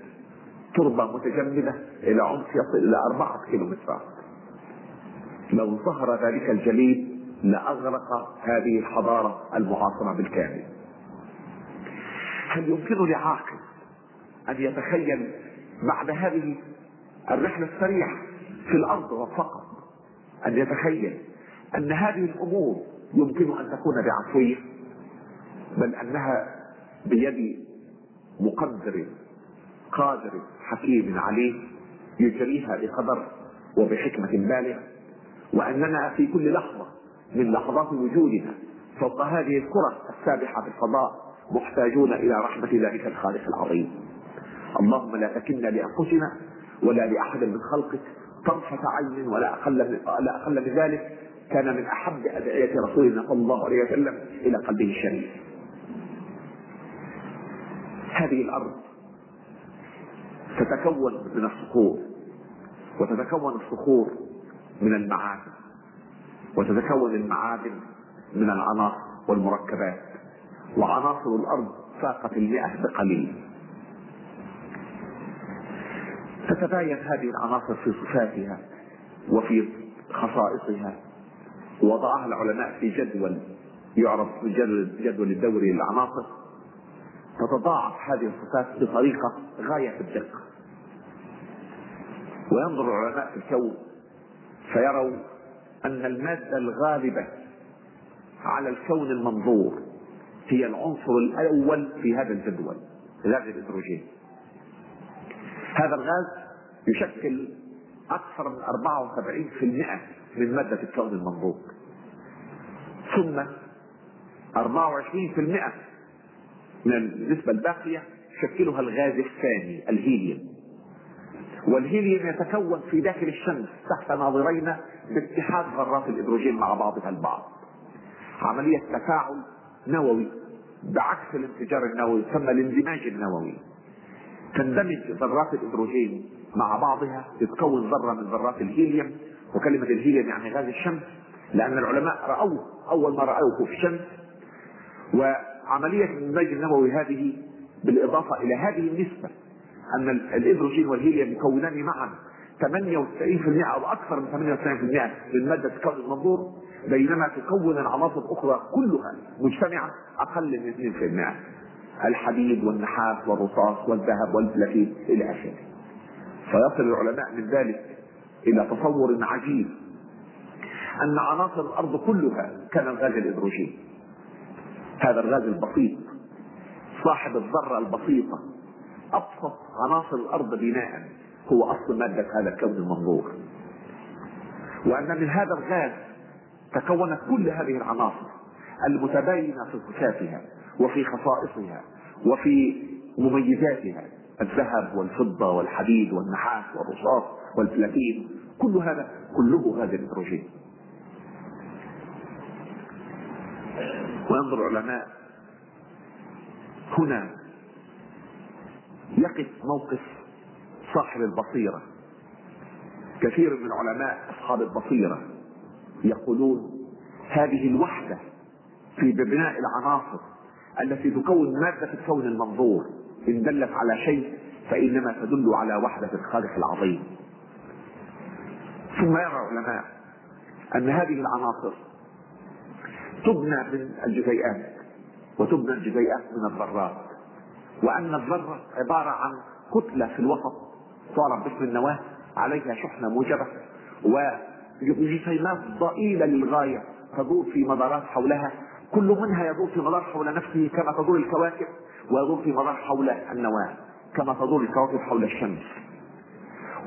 S1: تربة متجمدة إلى عمق يصل إلى أربعة كيلومترات. لو ظهر ذلك الجليد لاغرق هذه الحضارة المعاصرة بالكامل. هل يمكن لعاقل أن يتخيل بعد هذه الرحلة السريعة في الأرض فقط؟ أن يتخيل أن هذه الأمور يمكن أن تكون بعفوية بل أنها بيد مقدر قادر حكيم عليم يجريها بقدر وبحكمة بالغة وأننا في كل لحظة من لحظات وجودنا. فوق هذه الكرة السابحة في الفضاء محتاجون إلى رحمة ذلك الخالق العظيم. اللهم لا تكلنا لأنفسنا ولا لأحد من خلقك. طرفة عين ولا أقل من لا أقل من ذلك. كان من أحب أدعية رسولنا صلى الله عليه وسلم إلى قلبه الشريف. هذه الأرض تتكون من الصخور وتتكون الصخور من المعادن وتتكون المعادن من العناصر والمركبات. وعناصر الأرض فاقت المئة بقليل. تتباين هذه العناصر في صفاتها وفي خصائصها. وضعها العلماء في جدول يعرف بجدول الدوري للعناصر تتضاعف هذه الصفات بطريقة غاية الدقة. وينظر العلماء في الكون فيروا أن المادة الغالبة على الكون المنظور هي العنصر الأول في هذا الجدول غاز الهيدروجين. هذا الغاز يشكل أكثر من 74% من مادة الكون المنظور. ثم 24% من النسبة الباقية يشكلها الغاز الثاني الهيليوم. والهيليوم يتكون في داخل الشمس تحت ناظرينا باتحاد ذرات الهيدروجين مع بعضها البعض. عملية تفاعل نووي بعكس الانفجار النووي يسمى الاندماج النووي. تندمج ذرات الهيدروجين مع بعضها تتكون ذرة من ذرات الهيليوم وكلمة الهيليوم يعني غاز الشمس لأن العلماء رأوه أول ما رأوه في الشمس. وعملية الاندماج النووي هذه بالإضافة إلى هذه النسبة. أن الهيدروجين والهيليوم يكونان معا. 98% أو أكثر من 98% من مادة الكون المنظور بينما تكون العناصر الأخرى كلها مجتمعة أقل من 2% الحديد والنحاس والرصاص والذهب والبلاتين إلى آخره. فيصل العلماء من ذلك إلى تصور عجيب أن عناصر الأرض كلها كان الغاز الهيدروجين. هذا الغاز البسيط صاحب الذرة البسيطة. أبسط عناصر الأرض بناء هو أصل مادة هذا الكون المنظور. وأن من هذا الغاز تكونت كل هذه العناصر المتباينة في صفاتها وفي خصائصها وفي مميزاتها الذهب والفضة والحديد والنحاس والرصاص والبلاتين كل هذا كله هذا الهيدروجين. وينظر العلماء هنا يقف موقف صاحب البصيرة. كثير من العلماء أصحاب البصيرة يقولون هذه الوحدة في بناء العناصر التي تكون مادة الكون المنظور. إن دلت على شيء فإنما تدل على وحدة الخالق العظيم. ثم يرى العلماء أن هذه العناصر تبنى من الجزيئات وتبنى الجزيئات من الذرات. وأن الذرة عبارة عن كتلة في الوسط. تعرف باسم النواة عليها شحنة موجبة. وجسيمات ضئيلة للغاية تدور في مدارات حولها. كل منها يدور في مدار حول نفسه كما تدور الكواكب ويدور في مدار حول النواة كما تدور الكواكب حول الشمس.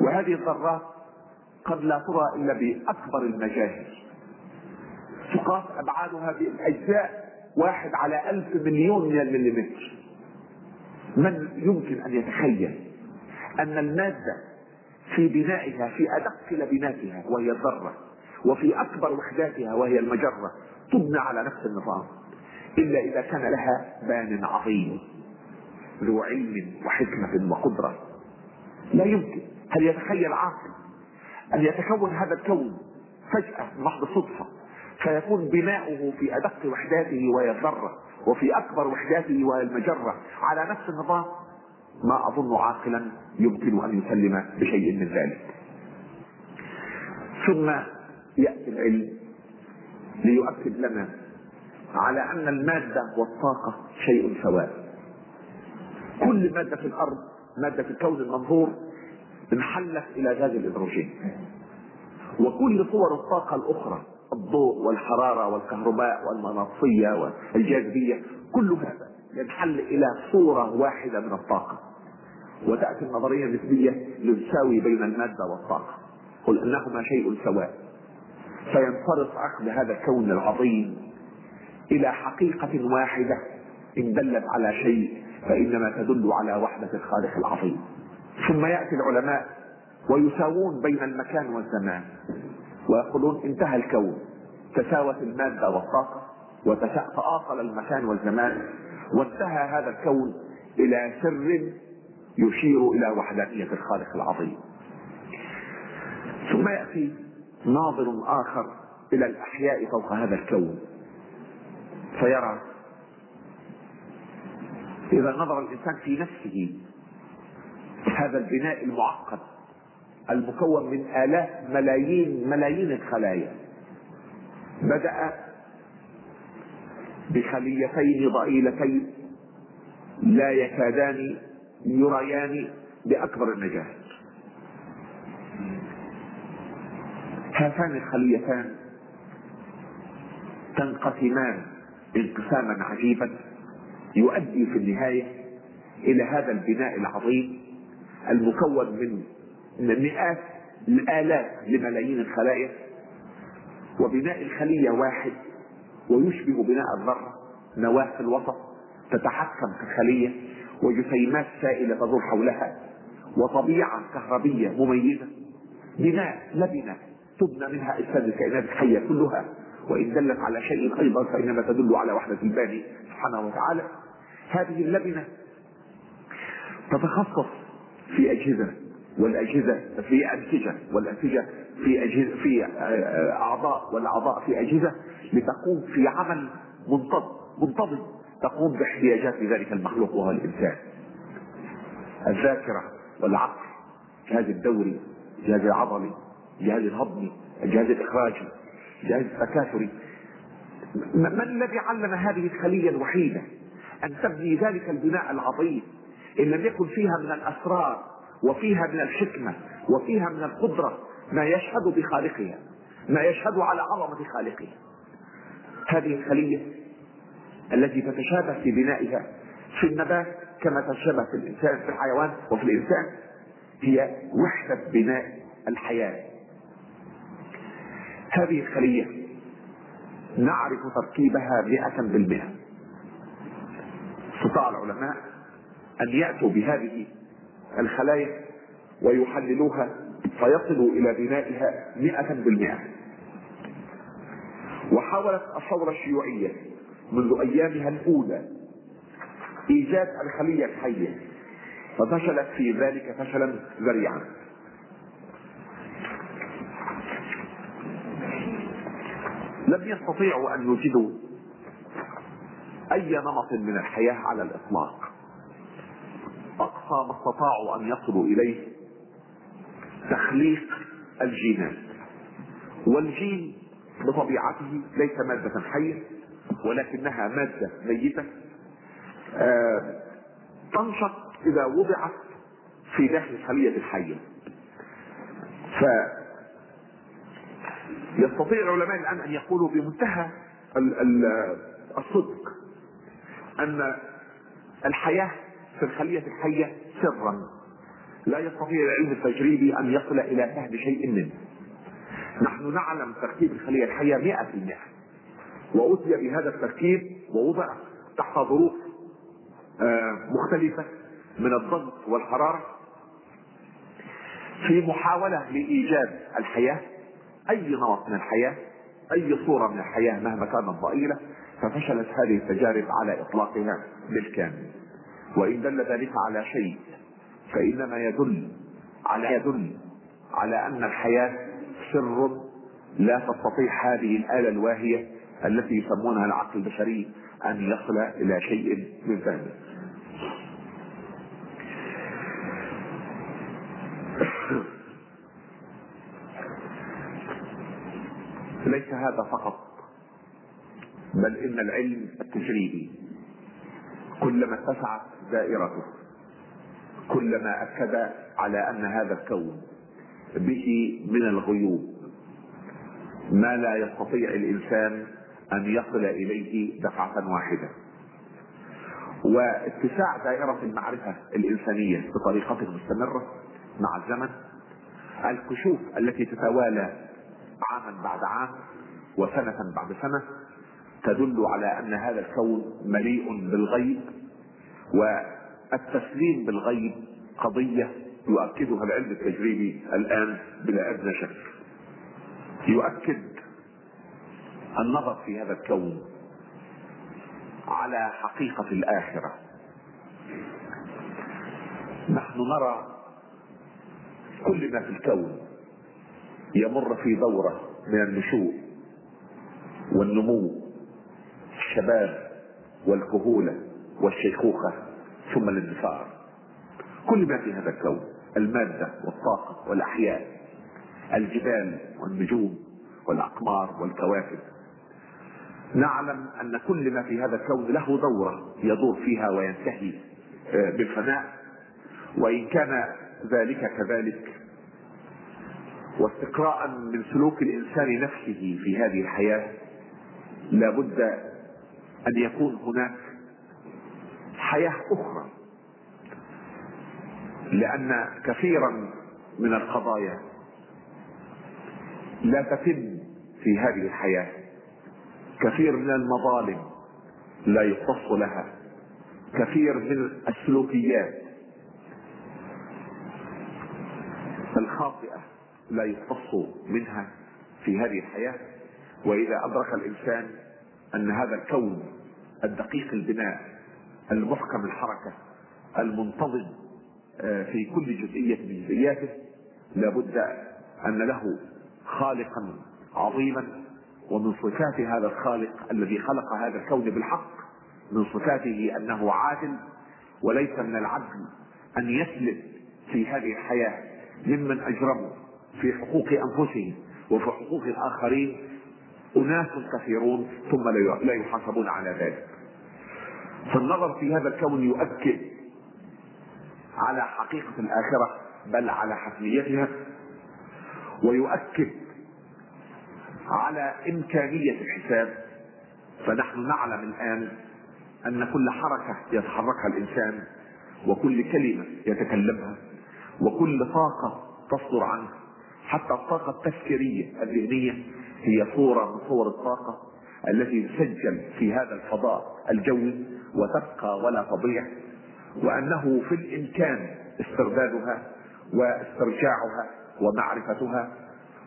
S1: وهذه الذرات قد لا ترى إلا بأكبر المجاهر تقاس أبعادها بالأجزاء واحد على ألف مليون من المليمتر. من يمكن أن يتخيل أن المادة في بنائها في أدق لبناتها وهي الذرة وفي أكبر وحداتها وهي المجرة تبنى على نفس النظام إلا إذا كان لها بان عظيم ذو علم وحكمة وقدرة. لا يمكن. هل يتخيل عاقل أن يتكون هذا الكون فجأة محض صدفة فيكون بناؤه في أدق وحداته وهي الذرة؟ وفي أكبر وحداته وهي المجرة على نفس النظام ما أظن عاقلا يمكن أن يسلم بشيء من ذلك. ثم يأتي العلم ليؤكد لنا على أن المادة والطاقة شيء سواء. كل مادة في الأرض مادة في الكون المنظور انحلت إلى غاز الهيدروجين. وكل صور الطاقة الأخرى الضوء والحرارة والكهرباء والمغناطيسية والجاذبية كل هذا ينحل إلى صورة واحدة من الطاقة. وتأتي النظرية النسبية لتساوي بين المادة والطاقة. قل إنهما شيء سواء. فينصرف عقد هذا الكون العظيم إلى حقيقة واحدة إن دلت على شيء فإنما تدل على وحدة الخالق العظيم. ثم يأتي العلماء ويساوون بين المكان والزمان. ويقولون انتهى الكون. تساوت المادة والطاقة وتآصل المكان والزمان وانتهى هذا الكون إلى سر يشير إلى وحدانية الخالق العظيم. ثم يأتي ناظر آخر إلى الأحياء فوق هذا الكون. فيرى إذا نظر الإنسان في نفسه هذا البناء المعقد. المكون من آلاف ملايين ملايين الخلايا. بدأ بخليتين ضئيلتين لا يكادان يريان بأكبر النجاح. هاتان الخليتان تنقسمان انقساما عجيبا يؤدي في النهاية إلى هذا البناء العظيم المكون من مئات الآلاف لملايين الخلايا وبناء الخلية واحد ويشبه بناء الذرة نواة في الوسط تتحكم في الخلية وجسيمات سائلة تدور حولها وطبيعة كهربية مميزة. بناء لبنة تبنى منها أجساد الكائنات الحية كلها. وإن دلت على شيء أيضا فإنما تدل على وحدة الباري سبحانه وتعالى. هذه اللبنة تتخصص في أجهزة والأجهزة في أنسجة والأنسجة في أجهزة في أعضاء والأعضاء في أجهزة لتقوم في عمل منتظم منتظم تقوم باحتياجات ذلك المخلوق وهو الإنسان. الذاكرة والعقل الجهاز الدوري الجهاز العضلي الجهاز الهضمي الجهاز الإخراجي الجهاز التكاثري. من الذي علم هذه الخلية الوحيدة أن تبني ذلك البناء العظيم؟ إن لم يكن فيها من الأسرار وفيها من الحكمة وفيها من القدرة ما يشهد بخالقها ما يشهد على عظمة خالقها. هذه الخلية التي تتشابه في بنائها في النبات كما تتشابه في الإنسان في الحيوان وفي الإنسان هي وحدة بناء الحياة. هذه الخلية نعرف تركيبها مئة بالمئة. استطاع العلماء أن يأتوا بهذه الخلايا ويحللوها فيصلوا إلى بنائها مئة بالمئة. وحاولت الثورة الشيوعية منذ أيامها الأولى إيجاد الخلية الحية ففشلت في ذلك فشلا ذريعا. لم يستطيعوا أن يوجدوا أي نمط من الحياة على الإطلاق. ما أستطاعوا أن يصلوا إليه تخليق الجينات. والجين بطبيعته ليس مادة حية ولكنها مادة ميتة. آه تنشط إذا وضعت في داخل الخلية الحية. ف يستطيع العلماء الآن أن يقولوا بمنتهى الصدق أن الحياة في الخلية الحية سرا. لا يستطيع العلم التجريبي أن يصل إلى فهم شيء منه. نحن نعلم تركيب الخلية الحية مئة في المئة. وأتي بهذا التركيب ووضع تحت ظروف مختلفة من الضغط والحرارة. في محاولة لإيجاد الحياة أي نمط من الحياة أي صورة من الحياة مهما كانت ضئيلة ففشلت هذه التجارب على إطلاقها بالكامل. وإن دل ذلك على شيء فإنما يدل على يدل على أن الحياة سر لا تستطيع هذه الآلة الواهية التي يسمونها العقل البشري أن يصل إلى شيء من ذلك. ليس هذا فقط بل إن العلم التجريبي كلما اتسعت دائرته كلما أكد على أن هذا الكون به من الغيوب. ما لا يستطيع الإنسان أن يصل إليه دفعة واحدة. واتساع دائرة المعرفة الإنسانية بطريقة مستمرة مع الزمن الكشوف التي تتوالى عاما بعد عام وسنة بعد سنة تدل على أن هذا الكون مليء بالغيب والتسليم بالغيب قضية يؤكدها العلم التجريبي الآن بلا أدنى شك. يؤكد النظر في هذا الكون على حقيقة الآخرة. نحن نرى كل ما في الكون يمر في دورة من النشوء والنمو الشباب والكهولة والشيخوخة ثم الاندثار كل ما في هذا الكون المادة والطاقة والأحياء الجبال والنجوم والأقمار والكواكب. نعلم أن كل ما في هذا الكون له دورة يدور فيها وينتهي آه، بالفناء. وإن كان ذلك كذلك واستقراء من سلوك الإنسان نفسه في هذه الحياة لابد أن يكون هناك حياة أخرى. لأن كثيرا من القضايا لا تتم في هذه الحياة. كثير من المظالم لا يختص لها. كثير من السلوكيات الخاطئة لا يختص منها في هذه الحياة. وإذا أدرك الإنسان أن هذا الكون الدقيق البناء المحكم الحركة المنتظم آه، في كل جزئية من جزئياته لابد أن له خالقا عظيما ومن صفات هذا الخالق الذي خلق هذا الكون بالحق من صفاته أنه عادل وليس من العدل أن يسلب في هذه الحياة ممن أجرموا في حقوق أنفسهم وفي حقوق الآخرين أناس كثيرون ثم لا يحاسبون على ذلك. فالنظر في هذا الكون يؤكد على حقيقة الاخره بل على حتميتها ويؤكد على إمكانية الحساب. فنحن نعلم الآن أن كل حركة يتحركها الإنسان وكل كلمة يتكلمها وكل طاقة تصدر عنه حتى الطاقة التفكيرية الذهنية هي صورة من صور الطاقة التي تسجل في هذا الفضاء الجوي وتبقى ولا تضيع وأنه في الإمكان استردادها واسترجاعها ومعرفتها.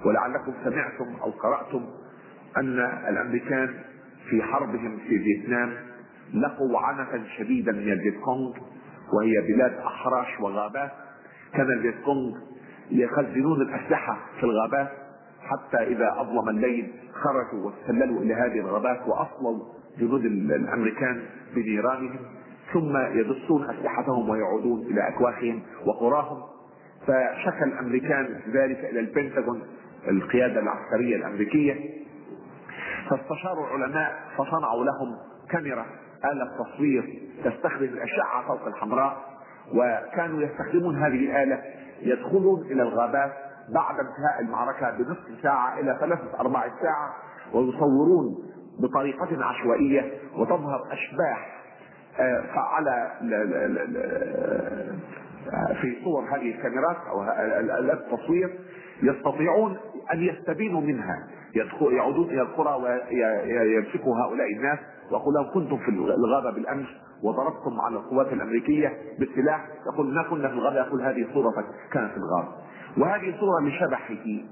S1: ولعلكم سمعتم أو قرأتم أن الأمريكان في حربهم في فيتنام لقوا عنفا شديدا من الفيتكونغ وهي بلاد أحراش وغابات. كان الفيتكونغ يخزنون الأسلحة في الغابات. حتى إذا أظلم الليل خرجوا واستسللوا إلى هذه الغابات وأصلوا جنود الأمريكان بنيرانهم ثم يدسون أسلحتهم ويعودون إلى أكواخهم وقراهم. فشكى الأمريكان ذلك إلى البنتاغون القيادة العسكرية الأمريكية. فاستشاروا العلماء فصنعوا لهم كاميرا آلة تصوير تستخدم الأشعة فوق الحمراء وكانوا يستخدمون هذه الآلة يدخلون إلى الغابات بعد انتهاء المعركة بنصف ساعة إلى ثلاثة أرباع ساعة ويصورون بطريقة عشوائية وتظهر أشباح آه، فعلى في صور هذه الكاميرات أو التصوير يستطيعون أن يستبينوا منها. يعودون إلى القرى ويمسكوا هؤلاء الناس ويقول لهم كنتم في الغابة بالأمس وضربتم على القوات الأمريكية بالسلاح. يقول ما كنا في الغابة يقول هذه صورتك كانت في الغابة. وهذه صورة لشبحه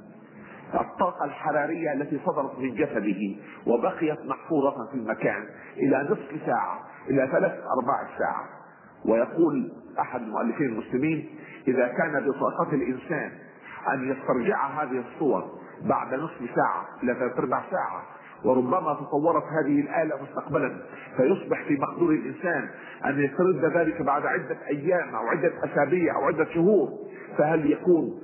S1: الطاقة الحرارية التي صدرت من جسده وبقيت محفورة في المكان إلى نصف ساعة إلى ثلاث أرباع ساعة ويقول أحد المؤلفين المسلمين إذا كان بطاقة الإنسان أن يسترجع هذه الصور بعد نصف ساعة إلى ثلاث ارباع ساعة وربما تطورت هذه الآلة مستقبلا فيصبح في مقدور الإنسان أن يسترد ذلك بعد عدة أيام أو عدة أسابيع أو عدة شهور فهل يكون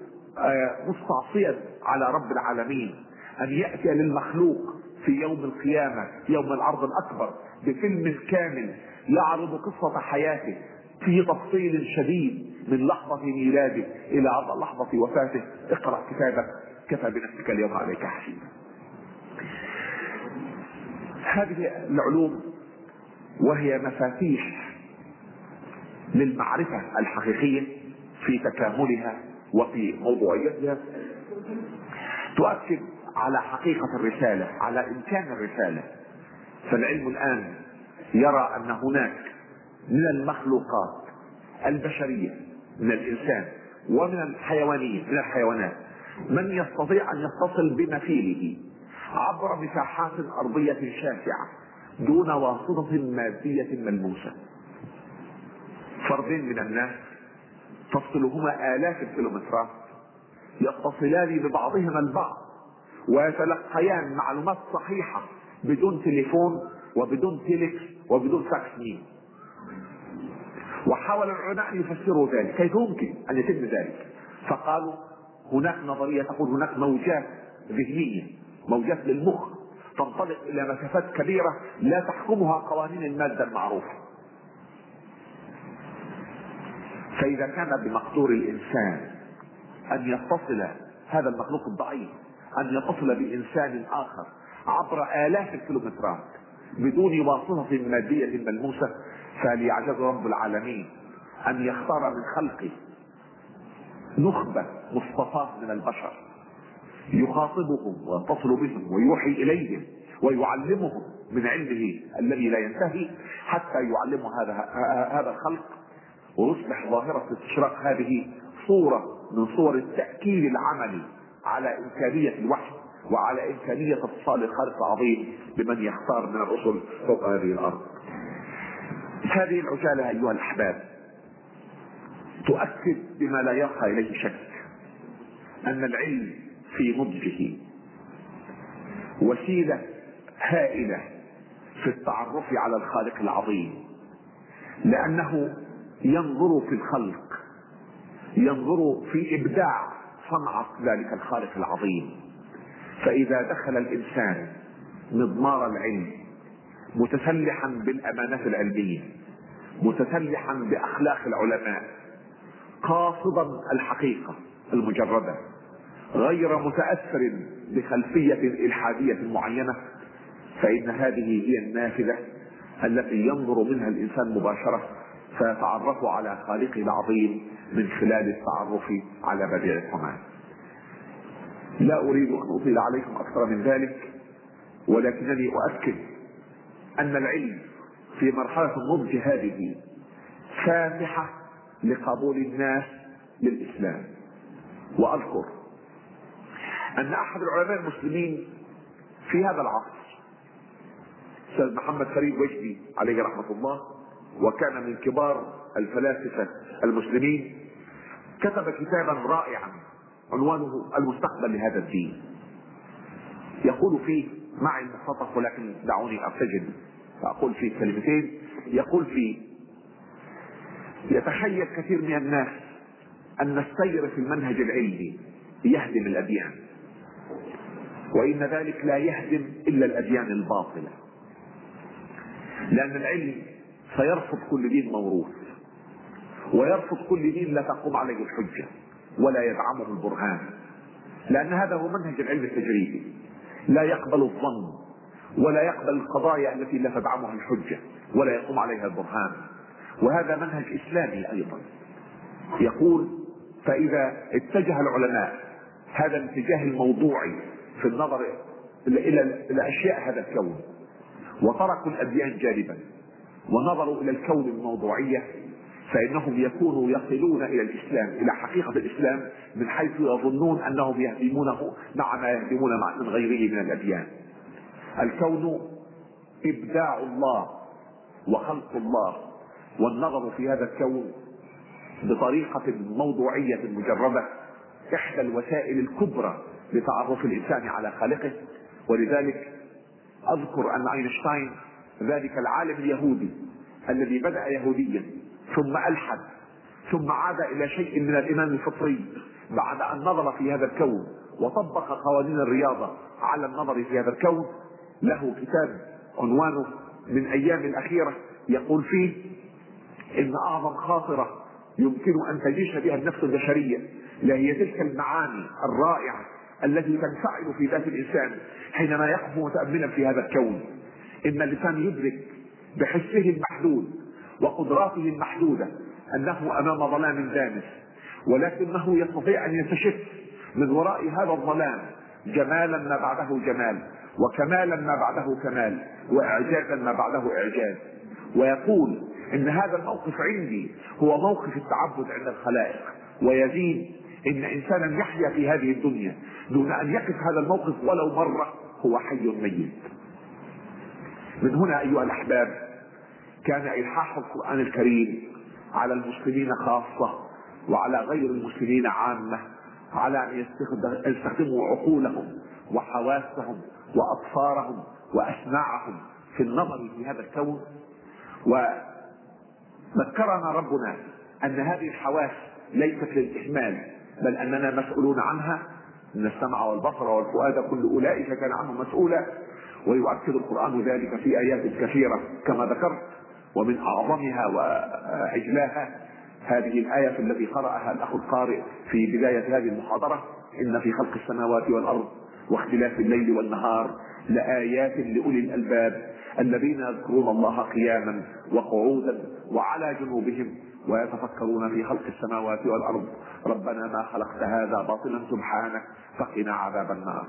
S1: مستعصيا على رب العالمين. أن يأتي للمخلوق في يوم القيامة يوم العرض الأكبر بفيلم كامل يعرض قصة حياته في تفصيل شديد من لحظة ميلاده إلى لحظة وفاته. اقرأ كتابك. كفى بنفسك اليوم عليك حسيبا. هذه العلوم وهي مفاتيح للمعرفة الحقيقية في تكاملها وفي موضوعيتها تؤكد على حقيقة الرسالة على إمكان الرسالة. فالعلم الآن يرى أن هناك من المخلوقات البشرية من الإنسان ومن الحيوانية من الحيوانات من يستطيع أن يتصل بمثيله عبر مساحات أرضية شاسعة دون واسطة مادية ملموسة. فردين من الناس تفصلهما آلاف الكيلومترات يتصلان ببعضهما البعض ويتلقيان معلومات صحيحة بدون تليفون وبدون تيلكس وبدون فاكس مين وحاول العلماء أن يفسروا ذلك كيف يمكن أن يتم ذلك؟ فقالوا هناك نظرية تقول هناك موجات ذهنية موجات للمخ تنطلق إلى مسافات كبيرة لا تحكمها قوانين المادة المعروفة. فإذا كان بمقدور الإنسان أن يتصل هذا المخلوق الضعيف أن يتصل بإنسان آخر عبر آلاف الكيلومترات بدون واسطة مادية ملموسة فليعجز رب العالمين أن يختار من خلقه نخبة مصطفاة من البشر يخاطبهم ويتصل بهم ويوحي إليهم ويعلمهم من علمه الذي لا ينتهي حتى يعلم هذا هذا الخلق ويصبح ظاهرة استشراق هذه صورة من صور التأكيد العملي على إمكانية الوحي وعلى إمكانية اتصال الخالق العظيم بمن يختار من الرسل فوق هذه الأرض. هذه العجالة أيها الأحباب تؤكد بما لا يرقى إليه شك أن العلم في نضجه وسيلة هائلة في التعرف على الخالق العظيم لأنه ينظر في الخلق ينظر في إبداع صنعة ذلك الخالق العظيم. فإذا دخل الإنسان مضمار العلم متسلحا بالأمانات العلمية متسلحا بأخلاق العلماء قاصدا الحقيقة المجردة غير متأثر بخلفية إلحادية معينة فإن هذه هي النافذة التي ينظر منها الإنسان مباشرة. فيتعرف على خالقه العظيم من خلال التعرف على بديع الصنع لا أريد أن أطيل عليكم أكثر من ذلك ولكنني أؤكد أن العلم في مرحلة النضج هذه فاتحة لقبول الناس للإسلام. وأذكر أن أحد العلماء المسلمين في هذا العصر أستاذ محمد فريد وجدي عليه رحمة الله وكان من كبار الفلاسفة المسلمين كتب كتابا رائعا عنوانه المستقبل لهذا الدين. يقول فيه معي المخطط ولكن دعوني أرتجل. فأقول فيه كلمتين يقول فيه يتخيل كثير من الناس أن السير في المنهج العلمي يهدم الأديان وإن ذلك لا يهدم إلا الأديان الباطلة. لأن العلم سيرفض كل دين موروث ويرفض كل دين لا تقوم عليه الحجة ولا يدعمه البرهان لأن هذا هو منهج العلم التجريبي لا يقبل الظن ولا يقبل القضايا التي لا تدعمها الحجة ولا يقوم عليها البرهان. وهذا منهج إسلامي أيضا. يقول فإذا اتجه العلماء هذا الاتجاه الموضوعي في النظر إلى اشياء هذا الكون وتركوا الأديان جانبا ونظروا إلى الكون الموضوعية فإنهم يكونوا يصلون إلى الإسلام إلى حقيقة الإسلام من حيث يظنون أنهم يهدمونه مع ما يهدمون من غيره من الأديان. الكون إبداع الله وخلق الله والنظر في هذا الكون بطريقة موضوعية مجرده إحدى الوسائل الكبرى لتعرف الإنسان على خالقه. ولذلك أذكر أن أينشتاين ذلك العالم اليهودي الذي بدأ يهوديا ثم ألحد ثم عاد إلى شيء من الايمان الفطري بعد أن نظر في هذا الكون وطبق قوانين الرياضة على النظر في هذا الكون. له كتاب عنوانه من أيام الأخيرة يقول فيه إن أعظم خاطرة يمكن أن تعيش بها النفس البشرية لهي تلك المعاني الرائعة التي تنفعل في ذات الإنسان حينما يقف متاملا في هذا الكون. إن الانسان يدرك بحسه المحدود وقدراته المحدودة أنه أمام ظلام دامس ولكنه يستطيع أن يستشف من وراء هذا الظلام جمالا ما بعده جمال وكمالا ما بعده كمال واعجازا ما بعده إعجاز. ويقول إن هذا الموقف عندي هو موقف التعبد عند الخلائق ويزيد إن انسانا يحيا في هذه الدنيا دون أن يقف هذا الموقف ولو مرة هو حي ميت. من هنا أيها الأحباب كان إلحاح القرآن الكريم على المسلمين خاصة وعلى غير المسلمين عامة على أن يستخدموا عقولهم وحواسهم وأبصارهم وأسماعهم في النظر في هذا الكون. وذكرنا ربنا أن هذه الحواس ليست للإهمال بل أننا مسؤولون عنها. إن السمع والبصر والفؤاد كل أولئك كان عنه مسؤولا. ويؤكد القرآن ذلك في آيات كثيرة كما ذكرت ومن أعظمها واجلاها هذه الآية التي قرأها الأخ القارئ في بداية هذه المحاضرة إن في خلق السماوات والأرض واختلاف الليل والنهار لآيات لأولي الألباب الذين يذكرون الله قياما وقعودا وعلى جنوبهم ويتفكرون في خلق السماوات والأرض. ربنا ما خلقت هذا باطلا سبحانك فقنا عذاب النار.